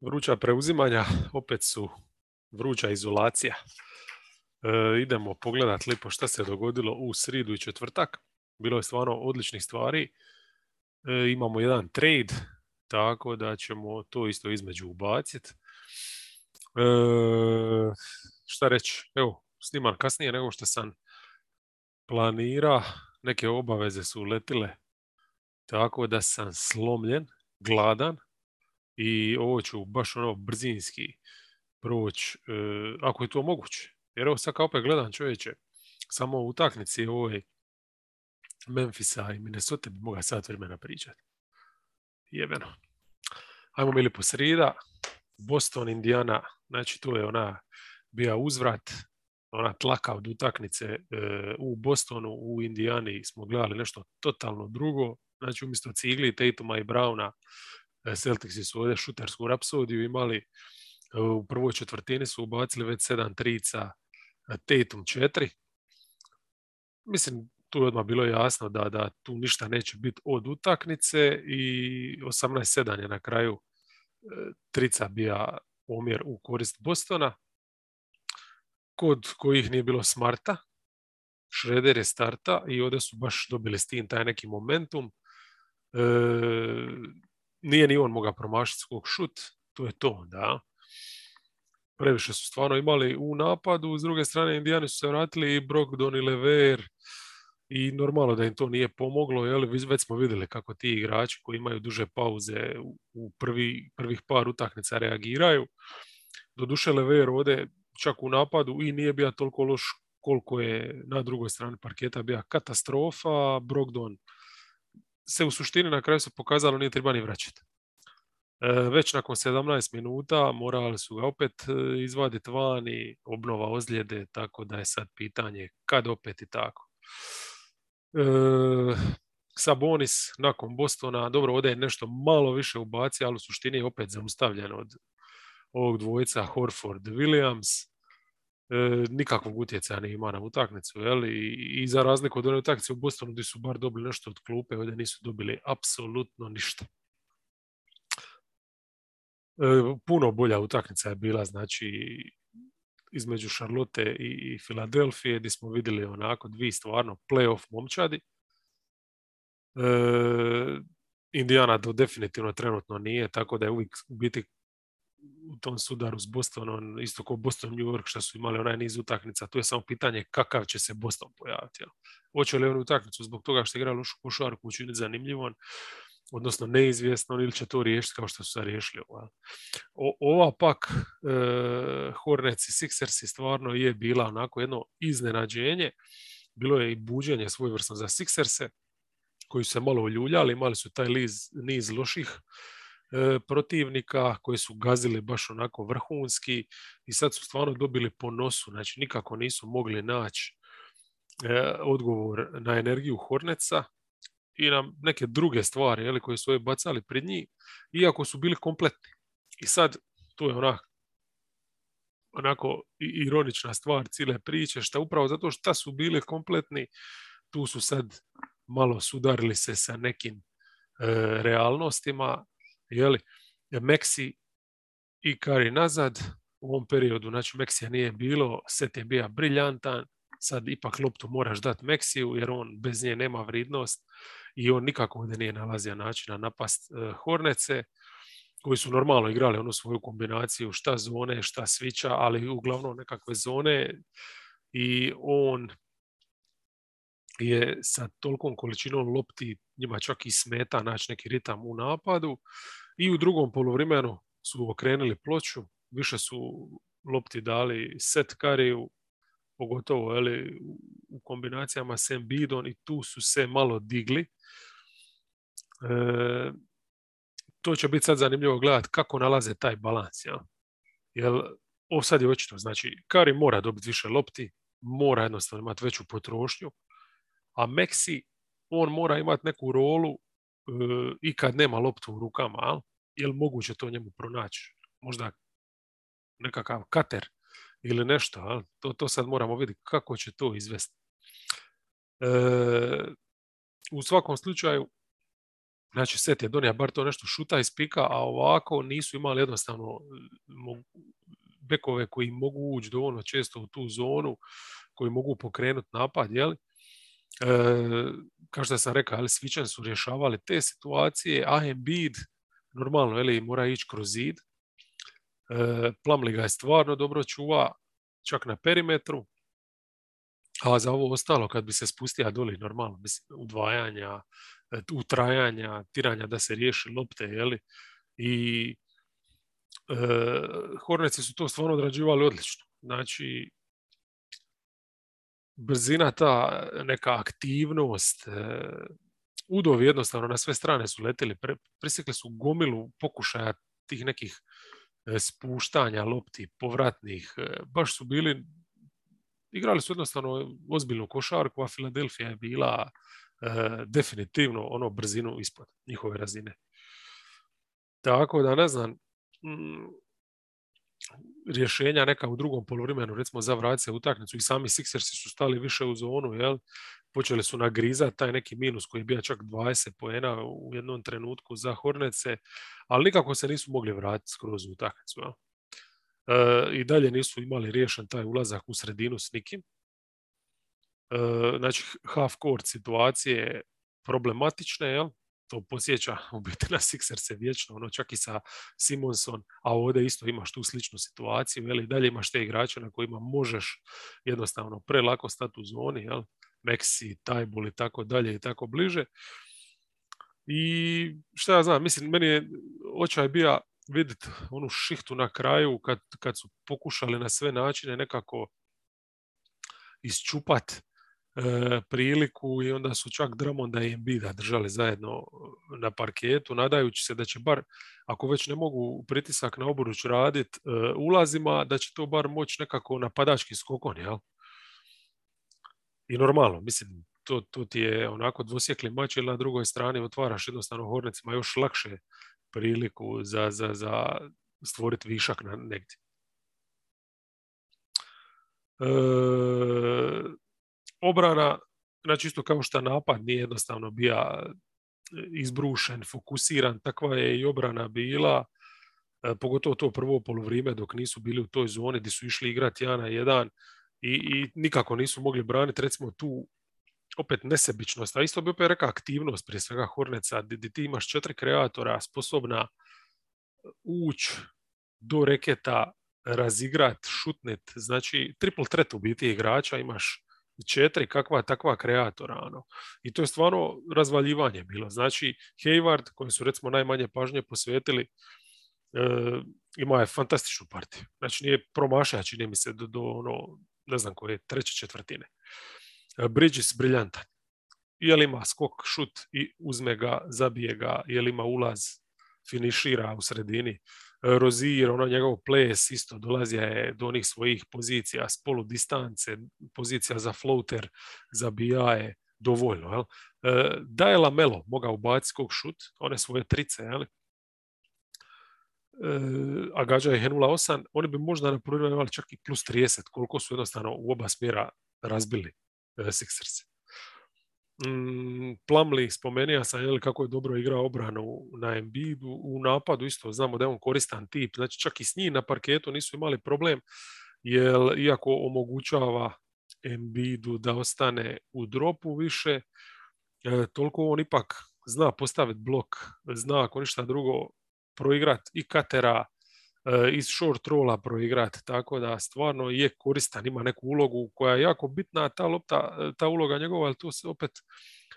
vruća preuzimanja, opet su vruća izolacija. E, idemo pogledat lipo šta se dogodilo u sridu i četvrtak. Bilo je stvarno odličnih stvari. E, imamo jedan trade, tako da ćemo to isto između ubaciti. E, šta reći? Evo, snimam kasnije nego što sam planira. Neke obaveze su letile tako da sam slomljen, gladan i ovo ću baš ono brzinski proći, e, ako je to moguće. Jer evo sad kao opet gledam čovječe, samo u utaknici ovoj Memphisa i Minnesota bi mogao sat vremena pričati. Jebeno. Ajmo mili po srida. Boston, Indiana, znači to je ona bija uzvrat, ona tlaka od utaknice e, u Bostonu, u Indijani smo gledali nešto totalno drugo. Znači umjesto Cigli, Tatuma i Browna, e, Celticsi su ovdje šutersku rapsodiju imali. E, u prvoj četvrtini su ubacili već sedam trica, Tatum četiri. Mislim, tu je odmah bilo jasno da, da tu ništa neće biti od utaknice i 18-7 je na kraju trica bija omjer u korist Bostona kod kojih nije bilo smarta. Šreder je starta i ovdje su baš dobili s tim taj neki momentum. E, nije ni on mogao promašiti skog šut, to je to, da. Previše su stvarno imali u napadu, s druge strane Indijani su se vratili i Brogdon i Lever i normalno da im to nije pomoglo, jel? već smo vidjeli kako ti igrači koji imaju duže pauze u prvi, prvih par utakmica reagiraju. Doduše Lever ovdje čak u napadu i nije bio toliko loš koliko je na drugoj strani parketa bila katastrofa. Brogdon se u suštini na kraju se pokazalo nije treba ni vraćati. E, već nakon 17 minuta morali su ga opet e, izvaditi vani, obnova ozljede, tako da je sad pitanje kad opet i tako. E, Sabonis nakon Bostona, dobro, ovdje je nešto malo više ubaci, ali u suštini je opet zaustavljen od ovog dvojica Horford Williams e, nikakvog utjecaja ne ima na utakmicu I, I, za razliku od one utakmice u Bostonu gdje su bar dobili nešto od klupe, ovdje nisu dobili apsolutno ništa. E, puno bolja utakmica je bila znači između Charlotte i, Filadelfije gdje smo vidjeli onako dvi stvarno playoff momčadi. E, Indiana to definitivno trenutno nije, tako da je uvijek biti u tom sudaru s Bostonom, isto kao Boston New York što su imali onaj niz utakmica, tu je samo pitanje kakav će se Boston pojaviti. Jel? Hoće li on utakmicu zbog toga što je igrali lošu košarku učiniti zanimljivom, odnosno neizvjesno ili će to riješiti kao što su se riješili. O, ova pak e, Hornets i Sixers stvarno je bila onako jedno iznenađenje. Bilo je i buđenje svojevrsno za Sixerse koji su se malo uljuljali, imali su taj niz loših protivnika koji su gazili baš onako vrhunski i sad su stvarno dobili po nosu, znači nikako nisu mogli naći e, odgovor na energiju Horneca i na neke druge stvari jeli, koje su bacali pred njih, iako su bili kompletni. I sad, to je onak, onako ironična stvar cijele priče, što upravo zato što su bili kompletni, tu su sad malo sudarili se sa nekim e, realnostima jeli, Meksi i Kari nazad u ovom periodu, znači Meksija nije bilo, set je bio briljantan, sad ipak loptu moraš dati Meksiju jer on bez nje nema vridnost i on nikako ovdje nije nalazio načina napast uh, Hornece koji su normalno igrali onu svoju kombinaciju šta zone, šta svića, ali uglavnom nekakve zone i on je sa tolikom količinom lopti njima čak i smeta naći neki ritam u napadu i u drugom poluvremenu su okrenuli ploču, više su lopti dali set kariju, pogotovo eli, u kombinacijama s Embidom i tu su se malo digli. E, to će biti sad zanimljivo gledati kako nalaze taj balans. Ja? Jer ovo sad je očito, znači Kari mora dobiti više lopti, mora jednostavno imati veću potrošnju, a Meksi on mora imati neku rolu e, i kad nema loptu u rukama, je li moguće to njemu pronaći? Možda nekakav kater ili nešto, To, to sad moramo vidjeti kako će to izvesti. E, u svakom slučaju, Znači, set je donija bar to nešto šuta iz pika, a ovako nisu imali jednostavno bekove koji mogu ući dovoljno često u tu zonu, koji mogu pokrenuti napad, jel? Kao što sam rekao, ali Svičan su rješavali te situacije, a Embiid, normalno, eli, mora ići kroz zid. E, Plamli ga je stvarno dobro čuva, čak na perimetru. A za ovo ostalo, kad bi se spustio doli, normalno, mislim, udvajanja, e, utrajanja, tiranja da se riješi lopte, jeli? I e, Horneci su to stvarno odrađivali odlično. Znači, brzina, ta neka aktivnost, e, udovi jednostavno na sve strane su letili, pre, presjekli su gomilu pokušaja tih nekih e, spuštanja lopti, povratnih, e, baš su bili, igrali su jednostavno ozbiljnu košarku, a Filadelfija je bila definitivno ono brzinu ispod njihove razine. Tako da ne znam, mm, rješenja neka u drugom poluvremenu, recimo za se utakmicu i sami Sixersi su stali više u zonu, jel? počeli su nagrizati taj neki minus koji je bio čak 20 poena u jednom trenutku za Hornece, ali nikako se nisu mogli vratiti skroz u utakmicu. E, I dalje nisu imali riješen taj ulazak u sredinu s nikim. E, znači, half court situacije problematične, jel? To posjeća u biti na Sixerse vječno, ono čak i sa Simonson, a ovdje isto imaš tu sličnu situaciju, veli, dalje imaš te igrače na kojima možeš jednostavno prelako stati u zoni, jel? Meksi, Tajbul i tako dalje i tako bliže. I šta ja znam, mislim, meni je očaj bija vidjeti onu šihtu na kraju kad, kad su pokušali na sve načine nekako isčupat priliku i onda su čak Dramonda i Embida držali zajedno e, na parketu, nadajući se da će bar, ako već ne mogu pritisak na oburuć raditi e, ulazima, da će to bar moći nekako napadački skokon, jel? I normalno, mislim, to, to ti je onako dvosjekli mač ili na drugoj strani otvaraš jednostavno Hornecima još lakše priliku za, za, za stvoriti višak na negdje. E, obrana, znači isto kao što napad nije jednostavno bio izbrušen, fokusiran, takva je i obrana bila, e, pogotovo to prvo polovrijeme dok nisu bili u toj zoni gdje su išli igrati jedan na jedan i, i nikako nisu mogli braniti recimo tu opet nesebičnost, a isto bi opet rekao aktivnost prije svega Horneca, gdje ti imaš četiri kreatora sposobna ući do reketa, razigrat, šutnet, znači triple threat u biti igrača, imaš četiri kakva takva kreatora. Ono. I to je stvarno razvaljivanje bilo. Znači, Hayward, kojem su recimo najmanje pažnje posvetili, e, ima je fantastičnu partiju. Znači, nije promašaja, čini mi se, do, do ono, ne znam koje, treće četvrtine. E, Bridges briljantan. Je li ima skok, šut i uzme ga, zabije ga, je li ima ulaz, finišira u sredini. Rozir, ono njegov ples isto dolazija je do onih svojih pozicija s polu distance, pozicija za floater, zabijaje dovoljno. Jel? E, da je Lamelo mogao ubaciti skok šut, one svoje trice, jel? E, a gađa je 0,8, oni bi možda na čak i plus 30, koliko su jednostavno u oba smjera razbili e, Sixers. Mm, Plumlee, spomenuo sam jel, kako je dobro igrao obranu na Embiidu, u napadu isto znamo da je on koristan tip, znači čak i s njim na parketu nisu imali problem, jer iako omogućava Embiidu da ostane u dropu više, e, toliko on ipak zna postaviti blok, zna ako ništa drugo proigrat i katera, iz short rolla proigrati, tako da stvarno je koristan, ima neku ulogu koja je jako bitna, ta lopta, e, ta uloga njegova, ali tu se opet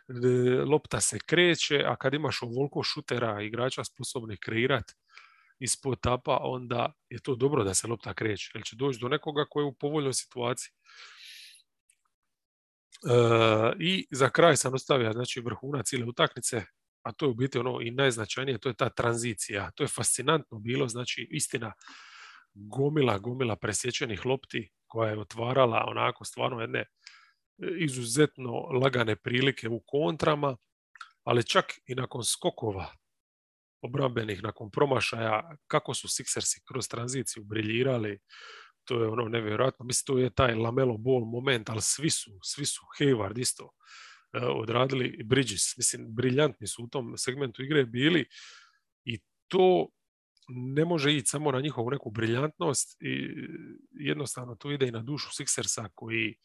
e, lopta se kreće, a kad imaš ovoliko šutera, igrača sposobnih kreirati ispod tapa, onda je to dobro da se lopta kreće, jer će doći do nekoga koji je u povoljnoj situaciji. I za kraj sam ostavio znači, vrhunac cijele utakmice, a to je u biti ono i najznačajnije, to je ta tranzicija. To je fascinantno bilo, znači istina, gomila, gomila presječenih lopti koja je otvarala onako stvarno jedne e, izuzetno lagane prilike u kontrama, ali čak i nakon skokova obrambenih, nakon promašaja, kako su Sixersi kroz tranziciju briljirali, to je ono nevjerojatno. Mislim, to je taj lamelo ball moment, ali svi su, svi su, Hayward isto, odradili Bridges. Mislim, briljantni su u tom segmentu igre bili i to ne može ići samo na njihovu neku briljantnost i jednostavno to ide i na dušu Sixersa koji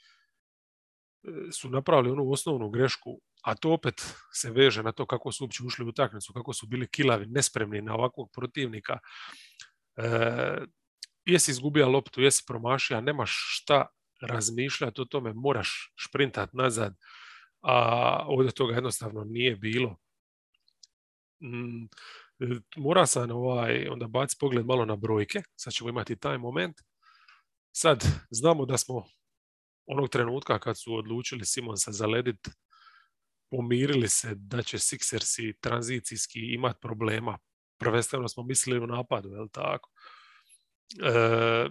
su napravili onu osnovnu grešku, a to opet se veže na to kako su uopće ušli u utakmicu, kako su bili kilavi, nespremni na ovakvog protivnika. E, jesi izgubio loptu, jesi promašio, nemaš šta razmišljati o tome, moraš šprintat nazad, a ovdje toga jednostavno nije bilo. Mm, mora sam ovaj, onda baciti pogled malo na brojke, sad ćemo imati taj moment. Sad znamo da smo onog trenutka kad su odlučili Simonsa zaledit, pomirili se da će Sixersi tranzicijski imati problema. Prvenstveno smo mislili u napadu, je tako? E,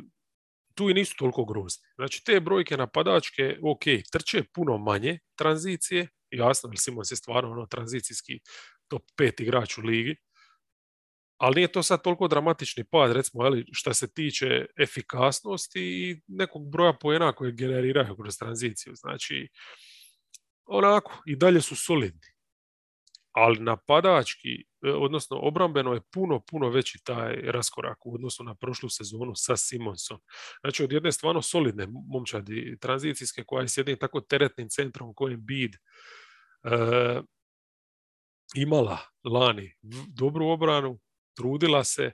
tu i nisu toliko grozni. Znači, te brojke napadačke, ok, trče puno manje tranzicije, jasno, jer Simons je stvarno ono tranzicijski top 5 igrač u ligi, ali nije to sad toliko dramatični pad, recimo, ali što se tiče efikasnosti i nekog broja pojena koje generiraju kroz tranziciju. Znači, onako, i dalje su solidni. Ali napadački, e, odnosno obrambeno je puno, puno veći taj raskorak u odnosu na prošlu sezonu sa Simonsom. Znači, od jedne stvarno solidne momčadi tranzicijske koja je s jednim tako teretnim centrom kojem bid e, imala lani dobru obranu, trudila se.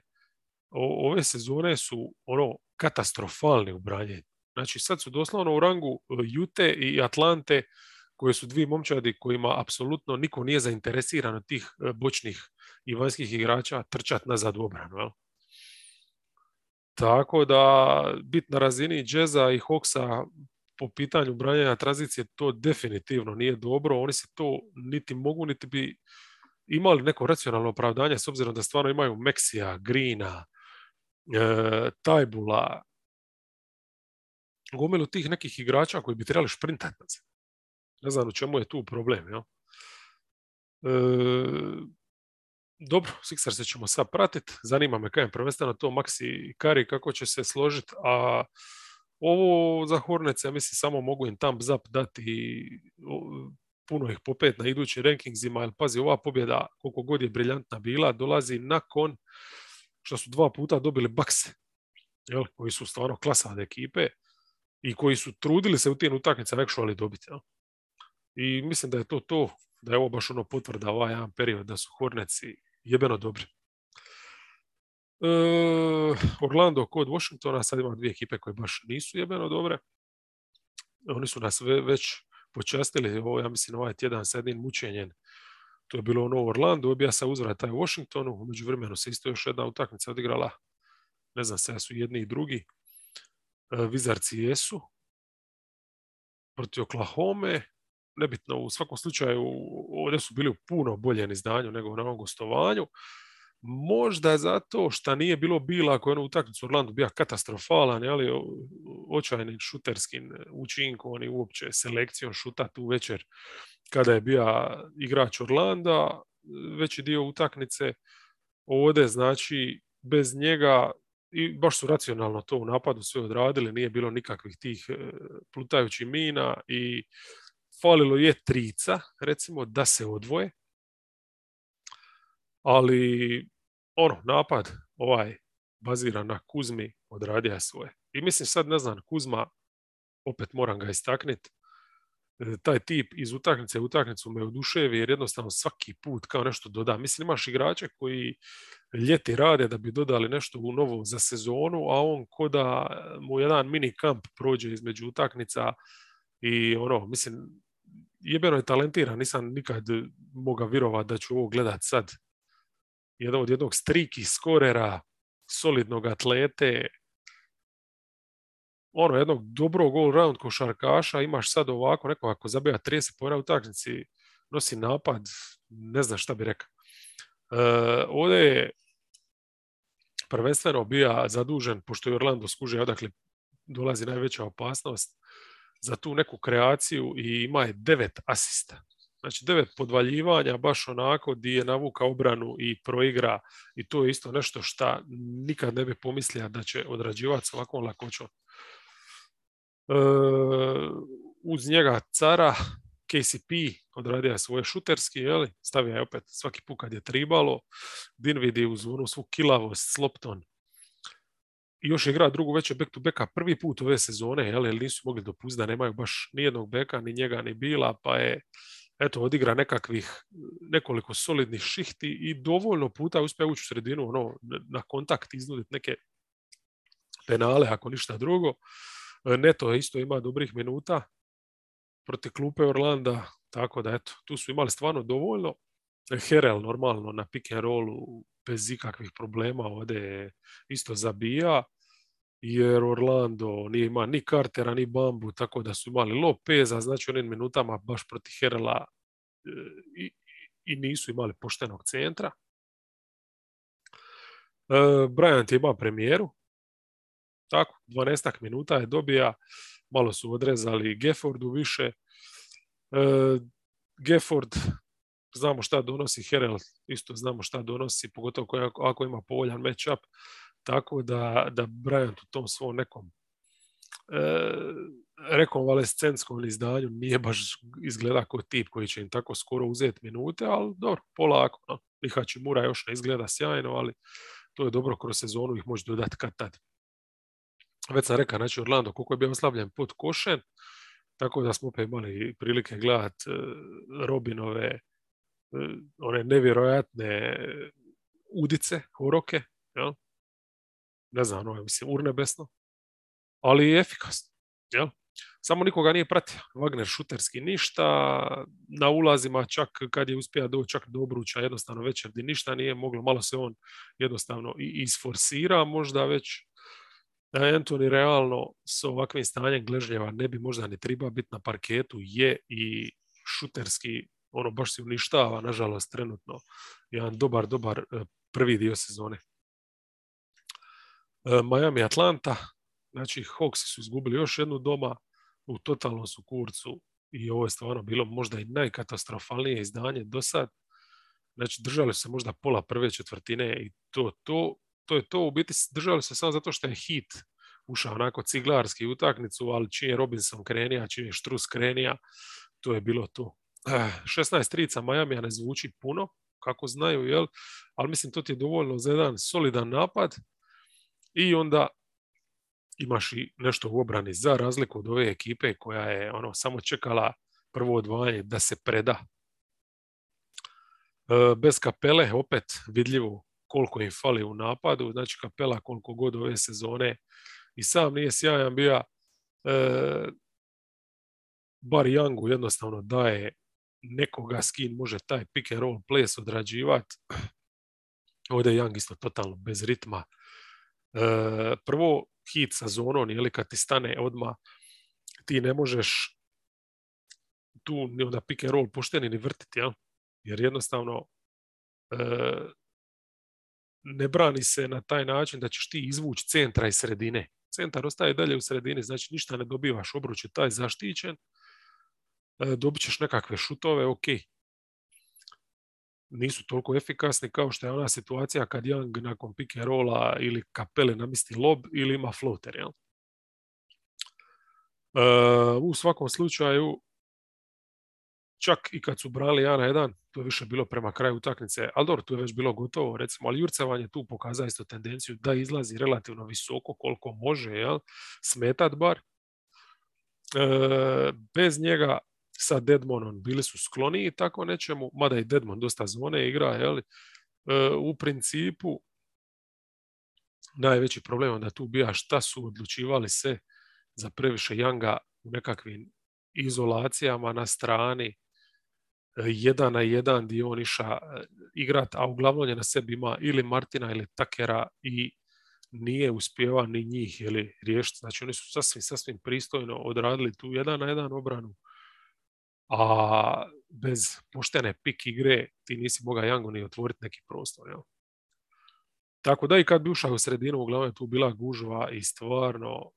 ove sezone su ono katastrofalne u branjenju. Znači sad su doslovno u rangu e, Jute i Atlante koje su dvije momčadi kojima apsolutno niko nije zainteresiran od tih e, bočnih i vanjskih igrača trčati nazad u obranu. Jel? Tako da bit na razini Jeza i Hoksa po pitanju branjenja tranzicije to definitivno nije dobro. Oni se to niti mogu, niti bi imali neko racionalno opravdanje s obzirom da stvarno imaju Meksija, Grina, e, Tajbula, gomilu tih nekih igrača koji bi trebali šprintati. Ne znam u čemu je tu problem. Jel? E, dobro, Sixer se ćemo sad pratiti. Zanima me kajem prvenstveno to Maxi i Kari kako će se složiti, a ovo za Hornece, mislim, samo mogu im tam zap dati puno ih popet na idućim rankingsima, jer pazi, ova pobjeda, koliko god je briljantna bila, dolazi nakon što su dva puta dobili bakse, jel, koji su stvarno klasa od ekipe i koji su trudili se u tim utakmicama actually dobiti. Jel. I mislim da je to to, da je ovo baš ono potvrda ovaj jedan period da su Horneci jebeno dobri. E, Orlando kod Washingtona, sad ima dvije ekipe koje baš nisu jebeno dobre. Oni su nas već počastili, ovo ja mislim ovaj tjedan sa jednim mučenjem. To je bilo ono u Orlandu, obija se uzvrat taj u Washingtonu, umeđu vremenu se isto još jedna utakmica odigrala, ne znam se, su jedni i drugi. E, Vizarci jesu, protiv Oklahoma, nebitno, u svakom slučaju ovdje su bili u puno boljem izdanju nego na ovom gostovanju. Možda zato što nije bilo bila ako je ono utakmicu Orlando bio katastrofalan, ali očajnim šuterskim učinkom i uopće selekcijom šuta tu večer kada je bio igrač Orlanda, veći dio utakmice ovdje znači bez njega i baš su racionalno to u napadu sve odradili, nije bilo nikakvih tih e, plutajućih mina i falilo je trica, recimo, da se odvoje ali ono, napad ovaj baziran na Kuzmi odradija svoje. I mislim sad, ne znam, Kuzma, opet moram ga istaknuti, e, taj tip iz utakmice u utakmicu me oduševi jer jednostavno svaki put kao nešto doda. Mislim, imaš igrače koji ljeti rade da bi dodali nešto u novo za sezonu, a on ko da mu jedan mini kamp prođe između utakmica i ono, mislim, jebeno je talentiran, nisam nikad mogao vjerovati da ću ovo gledat sad jedan od jednog striki skorera, solidnog atlete, ono, jednog dobrog all-round košarkaša, imaš sad ovako neko ako zabija 30 pojena u taknici, nosi napad, ne znam šta bi rekao. E, ovdje je prvenstveno bio zadužen, pošto je Orlando skuže odakle dolazi najveća opasnost, za tu neku kreaciju i ima je devet asista. Znači devet podvaljivanja, baš onako di je navuka obranu i proigra i to je isto nešto što nikad ne bi pomislio da će odrađivati s ovakvom lakoćom. E, uz njega cara, KCP odradio je svoje šuterski, jeli, stavio je opet svaki put kad je tribalo. Dinvidi uz onu svu kilavost, Slopton. Još igra drugu veće back to backa prvi put ove sezone, jel, jer nisu mogli dopustiti da nemaju baš ni jednog beka, ni njega, ni bila, pa je eto, odigra nekakvih nekoliko solidnih šihti i dovoljno puta uspije ući u sredinu, ono, na kontakt iznuditi neke penale, ako ništa drugo. Neto isto ima dobrih minuta, protiv klupe Orlanda, tako da eto, tu su imali stvarno dovoljno. Herel normalno na pick and rollu bez ikakvih problema ovdje isto zabija jer Orlando nije ima ni Cartera ni Bambu, tako da su imali Lopeza, znači onim minutama baš protiv Herela e, i, i nisu imali poštenog centra. E, Bryant ima premijeru, tako, 12 minuta je dobija, malo su odrezali Geffordu više. E, Gefford, znamo šta donosi, Herel isto znamo šta donosi, pogotovo ako ima povoljan matchup, tako da, da Bryant u tom svom nekom e, rekonvalescentskom izdanju nije baš izgleda kao tip koji će im tako skoro uzeti minute, ali dobro, polako. No. Nihači Mura još ne izgleda sjajno, ali to je dobro kroz sezonu ih može dodati kad tad već sam rekao, znači Orlando koliko je bio oslabljen pod košen, tako da smo opet imali prilike gledati e, Robinove one nevjerojatne udice, uroke, jel? ne znam, ono je, mislim, urnebesno, ali je efikasno, jel? Samo nikoga nije pratio. Wagner šuterski ništa, na ulazima čak kad je uspio doći čak do obruča jednostavno večer di ništa nije moglo, malo se on jednostavno i isforsira možda već da Anthony realno s ovakvim stanjem gležnjeva ne bi možda ni treba biti na parketu, je i šuterski, ono baš se uništava, nažalost, trenutno. Jedan dobar, dobar e, prvi dio sezone. E, Miami Atlanta, znači Hawks su izgubili još jednu doma, u totalnom su kurcu i ovo je stvarno bilo možda i najkatastrofalnije izdanje do sad. Znači držali se možda pola prve četvrtine i to, to to je to, u biti držali se samo zato što je hit ušao onako ciglarski utakmicu, ali čim je Robinson krenija, čim je Štrus krenija, to je bilo to. 16 eh, trica Miami ne zvuči puno, kako znaju, jel? ali mislim to ti je dovoljno za jedan solidan napad i onda imaš i nešto u obrani za razliku od ove ekipe koja je ono samo čekala prvo odvajanje da se preda. Eh, bez kapele opet vidljivo koliko im fali u napadu, znači kapela koliko god ove sezone i sam nije sjajan bio, e, bar Youngu jednostavno daje nekoga s kim može taj pick and roll ples odrađivati. Ovdje je Young isto totalno bez ritma. E, prvo hit sa zonom, ili kad ti stane odma ti ne možeš tu ni onda pick and roll pošteni ni vrtiti, ja? jer jednostavno e, ne brani se na taj način da ćeš ti izvući centra iz sredine. Centar ostaje dalje u sredini, znači ništa ne dobivaš, obruč je taj zaštićen, dobit ćeš nekakve šutove, ok. Nisu toliko efikasni kao što je ona situacija kad Young nakon pick and rolla ili kapele namisti lob ili ima floater. Jel? E, u svakom slučaju čak i kad su brali 1 na 1, to je više bilo prema kraju utakmice, ali dobro, tu je već bilo gotovo, recimo, ali Jurcevan je tu pokazao isto tendenciju da izlazi relativno visoko koliko može, jel, smetat bar. E, bez njega sa Deadmonom bili su skloni i tako nečemu, mada i Deadmon dosta zone igra, jel, e, u principu najveći problem onda tu bija šta su odlučivali se za previše Janga u nekakvim izolacijama na strani jedan na jedan dio on iša e, igrat, a uglavnom je na sebi ima ili Martina ili Takera i nije uspjeva ni njih ili riješiti. Znači oni su sasvim, sasvim pristojno odradili tu jedan na jedan obranu, a bez poštene pik igre ti nisi mogao Jango ni otvoriti neki prostor. Jel? Tako da i kad bi ušao u sredinu, uglavnom je tu bila gužva i stvarno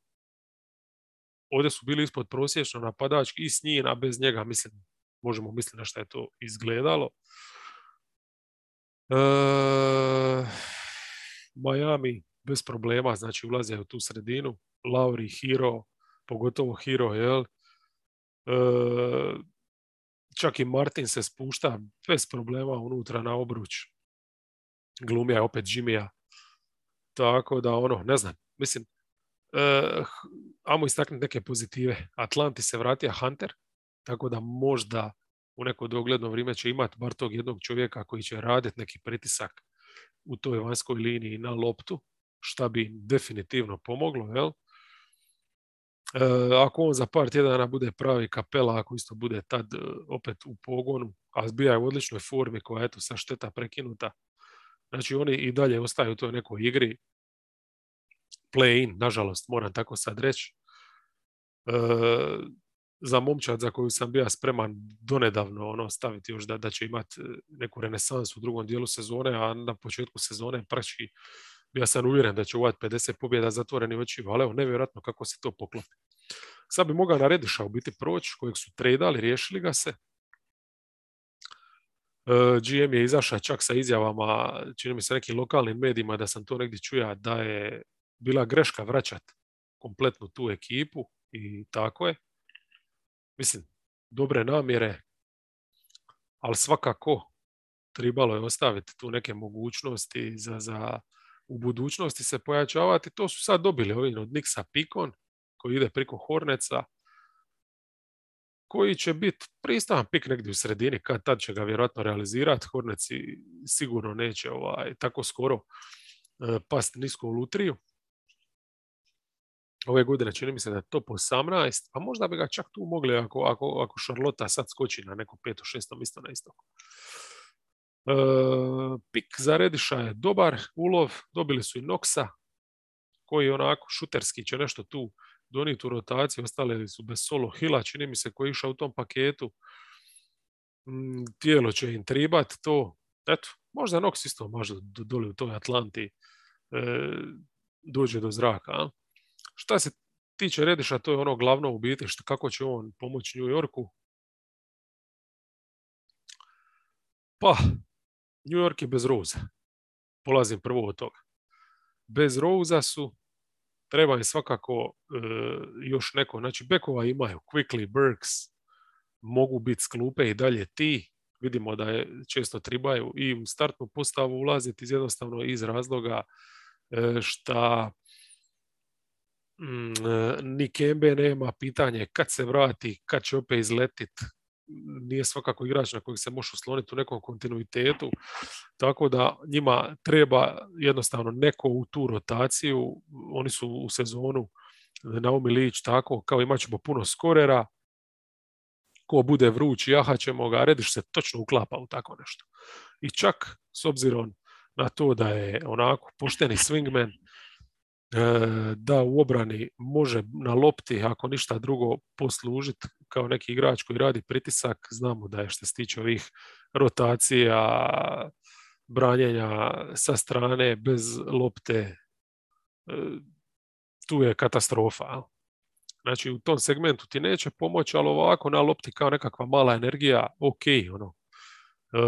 ovdje su bili ispod prosječno napadački i s njim, a bez njega mislim možemo misliti na što je to izgledalo. E, Miami bez problema, znači ulaze u tu sredinu. Lauri, Hero, pogotovo Hero, jel? E, čak i Martin se spušta bez problema unutra na obruč. Glumija opet Jimmya. Tako da ono, ne znam, mislim, uh, amo istaknuti neke pozitive. Atlanti se vratio Hunter, tako da možda u neko dogledno vrijeme će imati bar tog jednog čovjeka koji će raditi neki pritisak u toj vanjskoj liniji na loptu, šta bi definitivno pomoglo, jel? E, ako on za par tjedana bude pravi kapela, ako isto bude tad e, opet u pogonu, a zbija je u odličnoj formi koja je eto sa šteta prekinuta, znači oni i dalje ostaju u toj nekoj igri play-in, nažalost, moram tako sad reći. E, za momčad za koju sam bio spreman donedavno ono, staviti još da, da će imati neku renesansu u drugom dijelu sezone, a na početku sezone praći ja sam uvjeren da će uvati 50 pobjeda zatvoreni oči, ali evo, nevjerojatno kako se to poklopi. Sad bi mogao na Rediša u biti proći, kojeg su tradali, riješili ga se. E, GM je izašao čak sa izjavama, čini mi se nekim lokalnim medijima da sam to negdje čuja, da je bila greška vraćat kompletnu tu ekipu i tako je. Mislim, dobre namjere, ali svakako trebalo je ostaviti tu neke mogućnosti za, za u budućnosti se pojačavati. To su sad dobili ovi od Nixa Pikon, koji ide preko Horneca, koji će biti pristavan pik negdje u sredini, kad tad će ga vjerojatno realizirati. Horneci sigurno neće ovaj, tako skoro e, pasti nisko u lutriju. Ove godine čini mi se da je top 18, a možda bi ga čak tu mogli ako, ako, ako Charlotte sad skoči na neko peto, šesto mjesto na istoku. E, pik za Rediša je dobar ulov, dobili su i Noxa, koji onako šuterski će nešto tu donijeti u rotaciju, ostale su bez solo hila, čini mi se koji je išao u tom paketu. Mm, tijelo će im tribat to, eto, možda Nox isto može doli u toj Atlanti e, dođe do zraka. A? Šta se tiče Rediša, to je ono glavno u biti, što, kako će on pomoći New Yorku. Pa, New York je bez Rosa. Polazim prvo od toga. Bez Rosa su, treba im svakako e, još neko, znači bekova imaju, Quickly, Burks, mogu biti sklupe i dalje ti, vidimo da je često tribaju i u startnu postavu ulaziti iz jednostavno iz razloga e, šta mm, e, ni Kembe nema pitanje kad se vrati, kad će opet izletit, nije svakako igrač na kojeg se može osloniti u nekom kontinuitetu, tako da njima treba jednostavno neko u tu rotaciju, oni su u sezonu Naomi Lić tako, kao imat ćemo puno skorera, ko bude vruć, jaha ćemo ga, Rediš se točno uklapa u tako nešto. I čak s obzirom na to da je onako pošteni swingman, E, da u obrani može na lopti, ako ništa drugo, poslužiti kao neki igrač koji radi pritisak. Znamo da je što se tiče ovih rotacija, branjenja sa strane, bez lopte, e, tu je katastrofa. Znači u tom segmentu ti neće pomoći, ali ovako na lopti kao nekakva mala energija, ok, ono. E,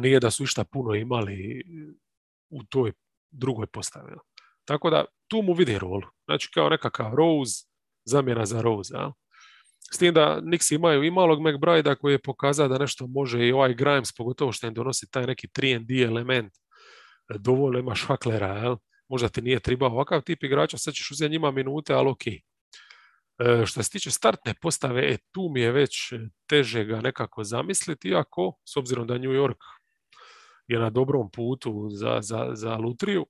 nije da su išta puno imali u toj drugoj postavi. Tako da tu mu vidi rolu. Znači kao nekakav Rose, zamjena za Rose. S tim da Nix imaju i malog McBride koji je pokazao da nešto može i ovaj Grimes, pogotovo što im donosi taj neki 3D element. Dovoljno ima švaklera, možda ti nije trebao ovakav tip igrača, sad ćeš uzeti njima minute, ali ok. E, što se tiče startne postave, e, tu mi je već teže ga nekako zamisliti, iako, s obzirom da New York je na dobrom putu za, za, za lutriju.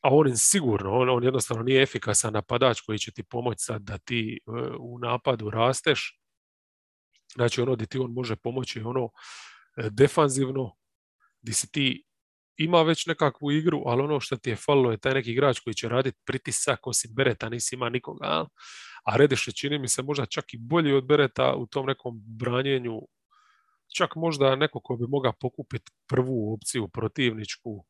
A on sigurno, on, on jednostavno nije efikasan napadač koji će ti pomoći sad da ti e, u napadu rasteš. Znači ono gdje ti on može pomoći ono e, defanzivno, gdje si ti ima već nekakvu igru, ali ono što ti je falilo je taj neki igrač koji će raditi pritisak, osim Bereta nisi ima nikoga. A, Redeš je čini mi se možda čak i bolji od Bereta u tom nekom branjenju čak možda neko ko bi mogao pokupiti prvu opciju protivničku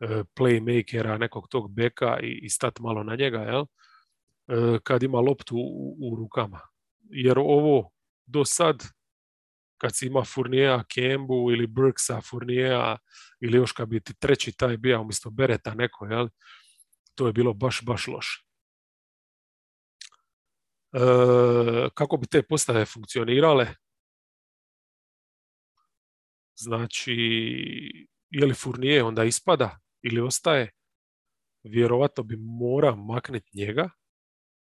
e, playmakera, nekog tog beka i, i stati malo na njega, jel? E, kad ima loptu u, u, rukama. Jer ovo do sad, kad si ima Furnijeja, Kembu ili Burksa, Furnijeja ili još kad bi ti treći taj bio umjesto Bereta neko, jel? To je bilo baš, baš loše. kako bi te postave funkcionirale. Znači, je li Furnije onda ispada ili ostaje? Vjerovatno bi mora makniti njega,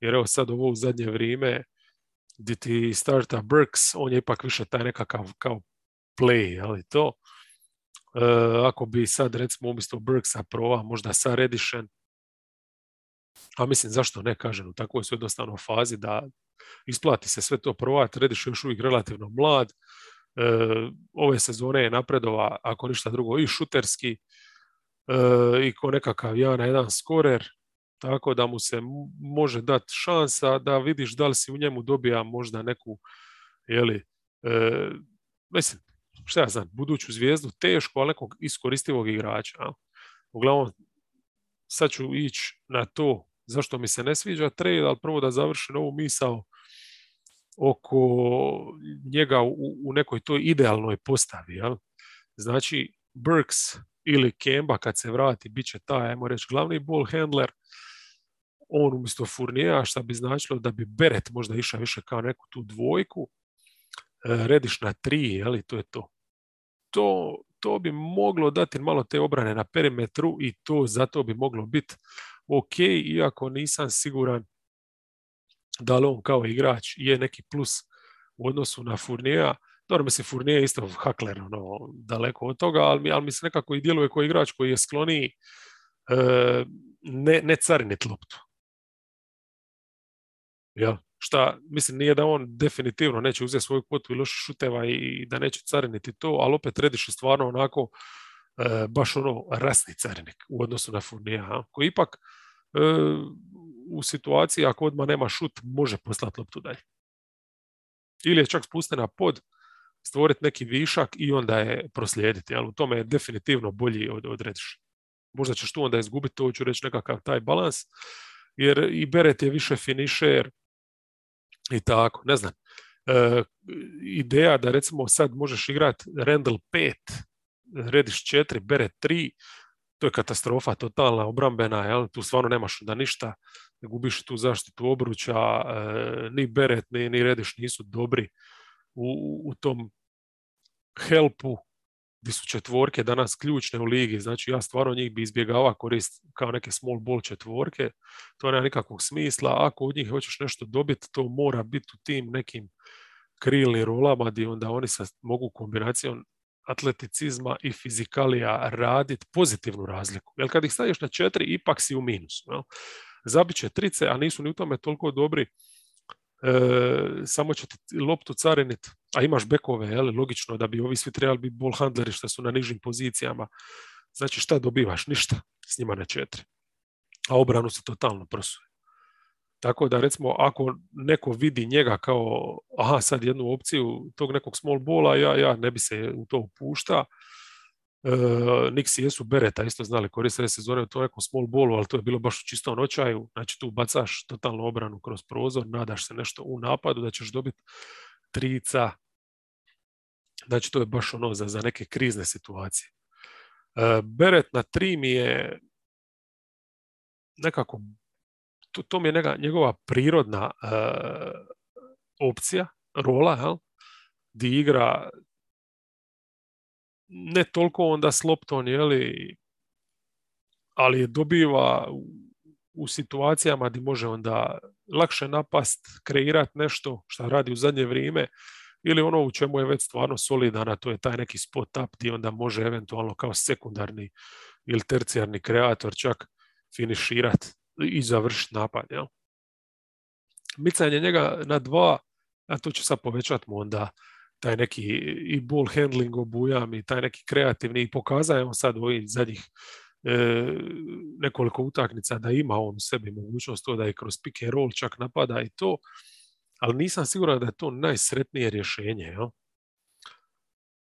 jer evo sad ovo u zadnje vrijeme gdje ti starta Burks, on je ipak više taj nekakav kao play, ali to. E, ako bi sad recimo umjesto Burksa prova možda sa Redishen, a mislim zašto ne kažem u takvoj su jednostavno fazi da isplati se sve to provati, Rediš je još uvijek relativno mlad, ove sezone je napredova, ako ništa drugo, i šuterski, e, i ko nekakav jedan na jedan skorer, tako da mu se može dati šansa da vidiš da li si u njemu dobija možda neku, jeli, e, mislim, šta ja znam, buduću zvijezdu, teško, ali nekog iskoristivog igrača. Uglavnom, sad ću ići na to zašto mi se ne sviđa trade, ali prvo da završim ovu misao oko njega u, u nekoj toj idealnoj postavi. Jel? Znači, Burks ili Kemba kad se vrati, bit će taj, ajmo reći, glavni ball handler, on umjesto Furnija, što bi značilo da bi Beret možda išao više kao neku tu dvojku, e, rediš na tri, jeli, to je to. To, to bi moglo dati malo te obrane na perimetru i to zato bi moglo biti ok, iako nisam siguran da li on kao igrač je neki plus u odnosu na Furnija. Dobro, mislim, Furnije je isto hakler, ono, daleko od toga, ali, ali mi se nekako i djeluje koji igrač koji je skloniji e, ne, ne carinit loptu. Ja, šta, mislim, nije da on definitivno neće uzeti svoju kvotu ili šuteva i da neće cariniti to, ali opet Rediš je stvarno onako e, baš ono rasni carinik u odnosu na Furnija, koji ipak e, u situaciji ako odmah nema šut može poslati loptu dalje. Ili je čak spustena pod, stvoriti neki višak i onda je proslijediti. Ali u tome je definitivno bolji od, od Rediša. Možda ćeš tu onda izgubiti, to ću reći nekakav taj balans, jer i Beret je više finisher, i tako, ne znam. E, ideja da recimo sad možeš igrati Randall 5, Rediš 4, Beret 3, to je katastrofa totalna, obrambena, jel? tu stvarno nemaš da ništa, gubiš tu zaštitu obruča, e, ni Beret, ni, ni Rediš nisu dobri u, u tom helpu gdje su četvorke danas ključne u ligi, znači ja stvarno njih bi izbjegava korist kao neke small ball četvorke, to nema nikakvog smisla, ako od njih hoćeš nešto dobiti, to mora biti u tim nekim krilnim rolama gdje onda oni sa, mogu kombinacijom atleticizma i fizikalija raditi pozitivnu razliku. Jer kad ih staviš na četiri, ipak si u minusu. Jel? Zabiće trice, a nisu ni u tome toliko dobri e, samo će ti loptu carinit, a imaš bekove, jel, logično da bi ovi svi trebali biti ball handleri što su na nižim pozicijama. Znači šta dobivaš? Ništa s njima na četiri. A obranu se totalno prosuje. Tako da recimo ako neko vidi njega kao aha sad jednu opciju tog nekog small bola, ja, ja ne bi se u to upušta E, Nixi jesu Bereta isto znali koristiti sezone u to nekom small ballu, ali to je bilo baš u čistom očaju. Znači tu bacaš totalnu obranu kroz prozor, nadaš se nešto u napadu da ćeš dobiti trica. Znači to je baš ono za, za neke krizne situacije. E, Beret na tri mi je nekako, to, to mi je neka, njegova prirodna uh, opcija, rola, jel? di igra ne toliko onda s loptom, jeli, ali je dobiva u, u situacijama gdje može onda lakše napast, kreirati nešto što radi u zadnje vrijeme ili ono u čemu je već stvarno solidan, a to je taj neki spot up gdje onda može eventualno kao sekundarni ili tercijarni kreator čak finiširati i završiti napad. Jel? Micanje njega na dva, a to će sad povećati mu onda taj neki i ball handling obujam i taj neki kreativni i pokazao sad u ovih zadnjih e, nekoliko utakmica da ima on u sebi mogućnost to da i kroz pick and roll čak napada i to, ali nisam siguran da je to najsretnije rješenje. Jel?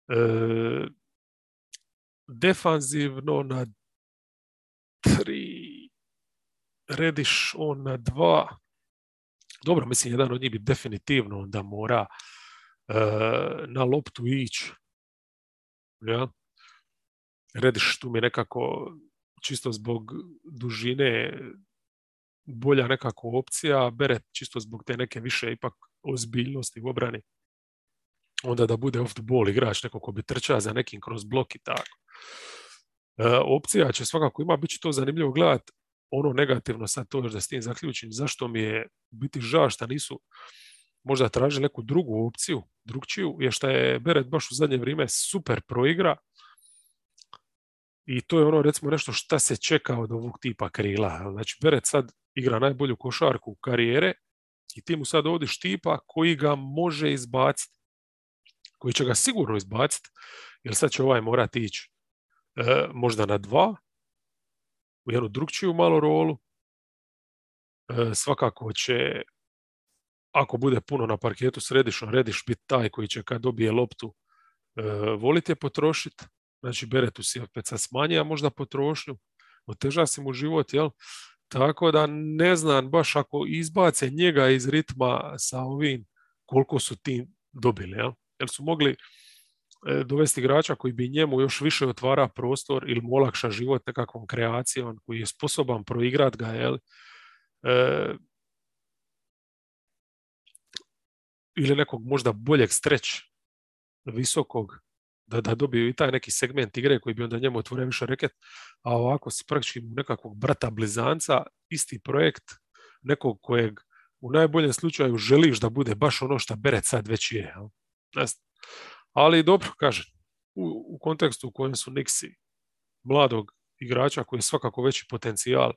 E, defanzivno na tri rediš on na dva dobro, mislim, jedan od njih bi definitivno onda mora E, na loptu ići. Ja? Rediš tu mi nekako čisto zbog dužine bolja nekako opcija, Beret čisto zbog te neke više ipak ozbiljnosti u obrani. Onda da bude off the ball igrač, neko ko bi trčao za nekim kroz blok i tako. E, opcija će svakako ima, bit će to zanimljivo gledati ono negativno sad to još da s tim zaključim, zašto mi je biti žao što nisu možda tražili neku drugu opciju, drugčiju, je što je Beret baš u zadnje vrijeme super proigra i to je ono recimo nešto šta se čeka od ovog tipa krila. Znači Beret sad igra najbolju košarku karijere i ti mu sad ovdje tipa koji ga može izbaciti, koji će ga sigurno izbaciti, jer sad će ovaj morati ići e, možda na dva, u jednu drugčiju malu rolu. E, svakako će, ako bude puno na parketu središno, Rediš biti taj koji će kad dobije loptu e, volite potrošiti. Znači, Beretu si opet sad smanjija možda potrošnju, oteža si mu život, jel? Tako da ne znam baš ako izbace njega iz ritma sa ovim koliko su ti dobili, jel? Jer su mogli dovesti igrača koji bi njemu još više otvara prostor ili mu olakša život nekakvom kreacijom, koji je sposoban proigrat ga, jel? E, ili nekog možda boljeg streć visokog, da, da dobiju i taj neki segment igre koji bi onda njemu otvorio više reket, a ovako si praktički nekakvog brata blizanca, isti projekt, nekog kojeg u najboljem slučaju želiš da bude baš ono što Beret sad već je. Jel? Ali dobro, kažem, u, u kontekstu u kojem su Nixi mladog igrača koji je svakako veći potencijal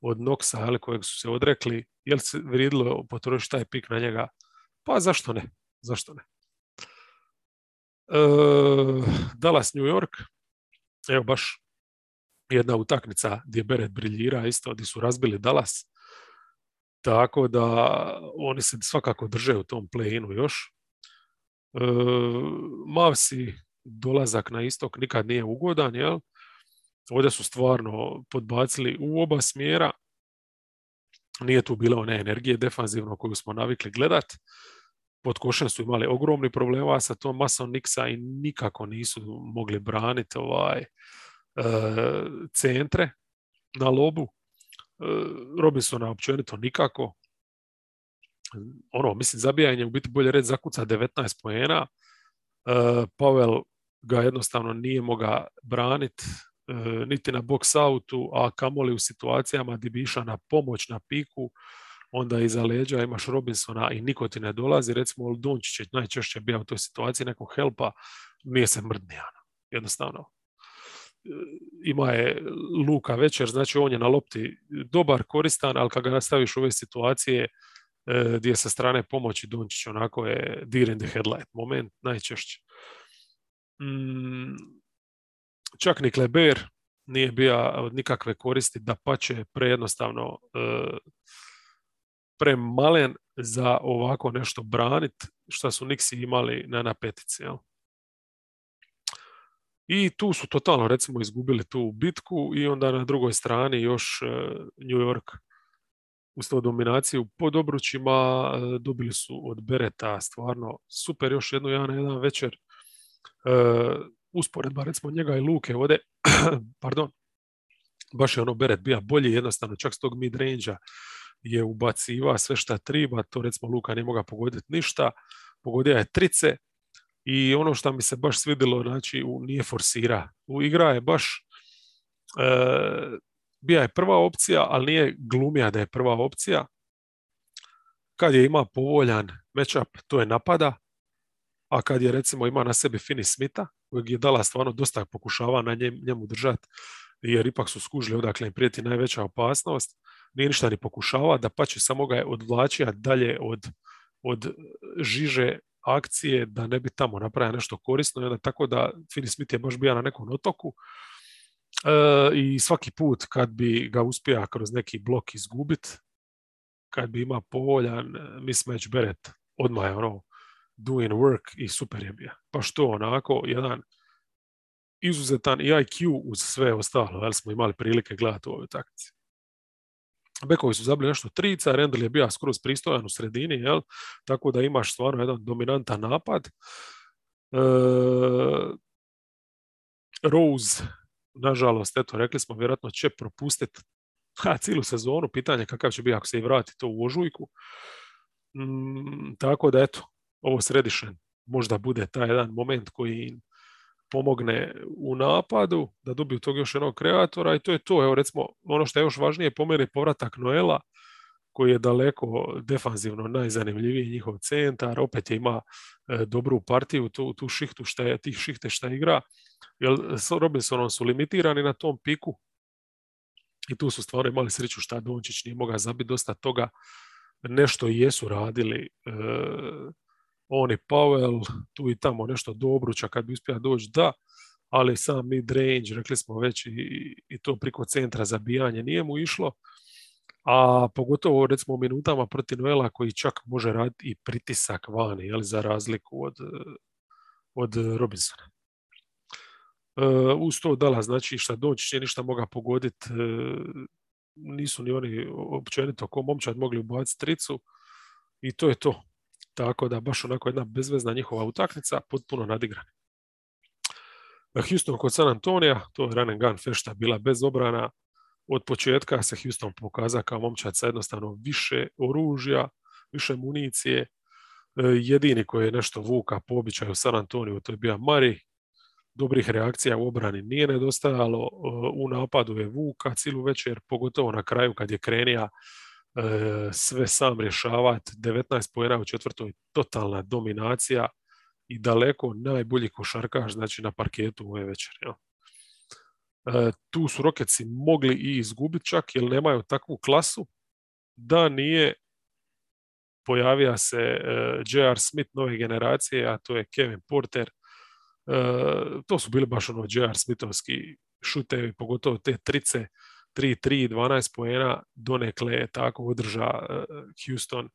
od Noxa, ali kojeg su se odrekli, jel se vrijedilo potrošiti taj pik na njega? Pa zašto ne? Zašto ne? E, Dallas, New York, evo baš jedna utakmica gdje Beret briljira isto, gdje su razbili Dallas, tako da oni se svakako drže u tom play-inu još. E, Mavsi dolazak na istok nikad nije ugodan, jel? Ovdje su stvarno podbacili u oba smjera. Nije tu bilo one energije defanzivno koju smo navikli gledat. Pod košem su imali ogromni problema sa tom masom Niksa i nikako nisu mogli braniti ovaj, e, centre na lobu. E, Robinsona općenito nikako ono, mislim, zabijanje u biti bolje red zakuca 19 poena. Uh, Pavel ga jednostavno nije moga braniti e, niti na box outu, a kamoli u situacijama gdje bi išao na pomoć na piku, onda iza leđa imaš Robinsona i niko ti ne dolazi. Recimo, Dončić je najčešće bio u toj situaciji nekog helpa, nije se mrdnijano. Jednostavno. E, ima je Luka večer, znači on je na lopti dobar, koristan, ali kad ga staviš u ove situacije, E, gdje sa strane pomoći Dončić onako je deer in the headlight moment najčešće. Mm, čak ni Kleber nije bio od nikakve koristi da pače prejednostavno e, premalen za ovako nešto branit što su Nixi imali na napetici. Jel? I tu su totalno recimo izgubili tu bitku i onda na drugoj strani još e, New York uz to dominaciju pod obručima e, dobili su od Bereta stvarno super još jednu jedan jedan večer. E, usporedba recimo njega i Luke ovdje pardon baš je ono Beret bio bolji jednostavno čak s tog mid range je ubaciva sve šta triba to recimo Luka nije mogao pogoditi ništa pogodio je trice i ono što mi se baš svidilo znači nije forsira u igra je baš e, bija je prva opcija, ali nije glumija da je prva opcija. Kad je ima povoljan matchup, to je napada, a kad je recimo ima na sebi Fini Smitha, kojeg je dala stvarno dosta pokušava na njemu držati, jer ipak su skužili odakle im prijeti najveća opasnost, nije ništa ni pokušava, da pa će samo ga je odvlačija dalje od, od žiže akcije da ne bi tamo napravio nešto korisno. Onda tako da Fini Smith je baš bio na nekom otoku, i svaki put kad bi ga uspio kroz neki blok izgubit, kad bi ima povoljan e, mismatch Beret, odmah je ono doing work i super je bio. Pa što onako, jedan izuzetan i IQ uz sve ostalo, jel smo imali prilike gledati u ovoj takci. Bekovi su zabili nešto trica, Rendel je bio skroz pristojan u sredini, jel? tako da imaš stvarno jedan dominantan napad. E, Rose nažalost, eto, rekli smo, vjerojatno će propustiti cijelu sezonu, pitanje kakav će biti ako se i vrati to u ožujku. Mm, tako da eto, ovo središnje možda bude taj jedan moment koji pomogne u napadu, da dobiju tog još jednog kreatora i to je to. Evo recimo, ono što je još važnije po meni povratak Noela, koji je daleko defanzivno najzanimljiviji njihov centar, opet je ima e, dobru partiju tu, tu šihtu šta je, tih šihte šta igra, jer s Robinsonom su limitirani na tom piku i tu su stvarno imali sreću šta Dončić nije mogao zabiti dosta toga, nešto i jesu radili e, oni Powell, tu i tamo nešto Dobruća kad bi uspio doći, da, ali sam mid range, rekli smo već i, i to priko centra zabijanje nije mu išlo, a pogotovo recimo u minutama protiv Noela koji čak može raditi i pritisak vani, jel, za razliku od, od Robinsona. E, uz to dala znači šta doći je ništa moga pogoditi, e, nisu ni oni općenito ko momčad mogli ubaciti tricu i to je to. Tako da baš onako jedna bezvezna njihova utakmica, potpuno nadigrana. Houston kod San Antonija, to je run and gun fešta bila bez obrana. Od početka se Houston pokazao kao momčad sa jednostavno više oružja, više municije. E, jedini koji je nešto vuka po običaju San Antoniju, to je bio Mari. Dobrih reakcija u obrani nije nedostajalo. E, u napadu je vuka cilu večer, pogotovo na kraju kad je krenija E, sve sam rješavati, 19 pojena u četvrtoj totalna dominacija i daleko najbolji košarkaš znači na parketu ove večer. Ja. E, tu su Roketsi mogli i izgubiti čak jer nemaju takvu klasu da nije pojavio se e, J.R. Smith nove generacije, a to je Kevin Porter. to su bili baš ono J.R. Smithovski šutevi, pogotovo te trice 3-3, 12 poena, donekle je tako održa Houston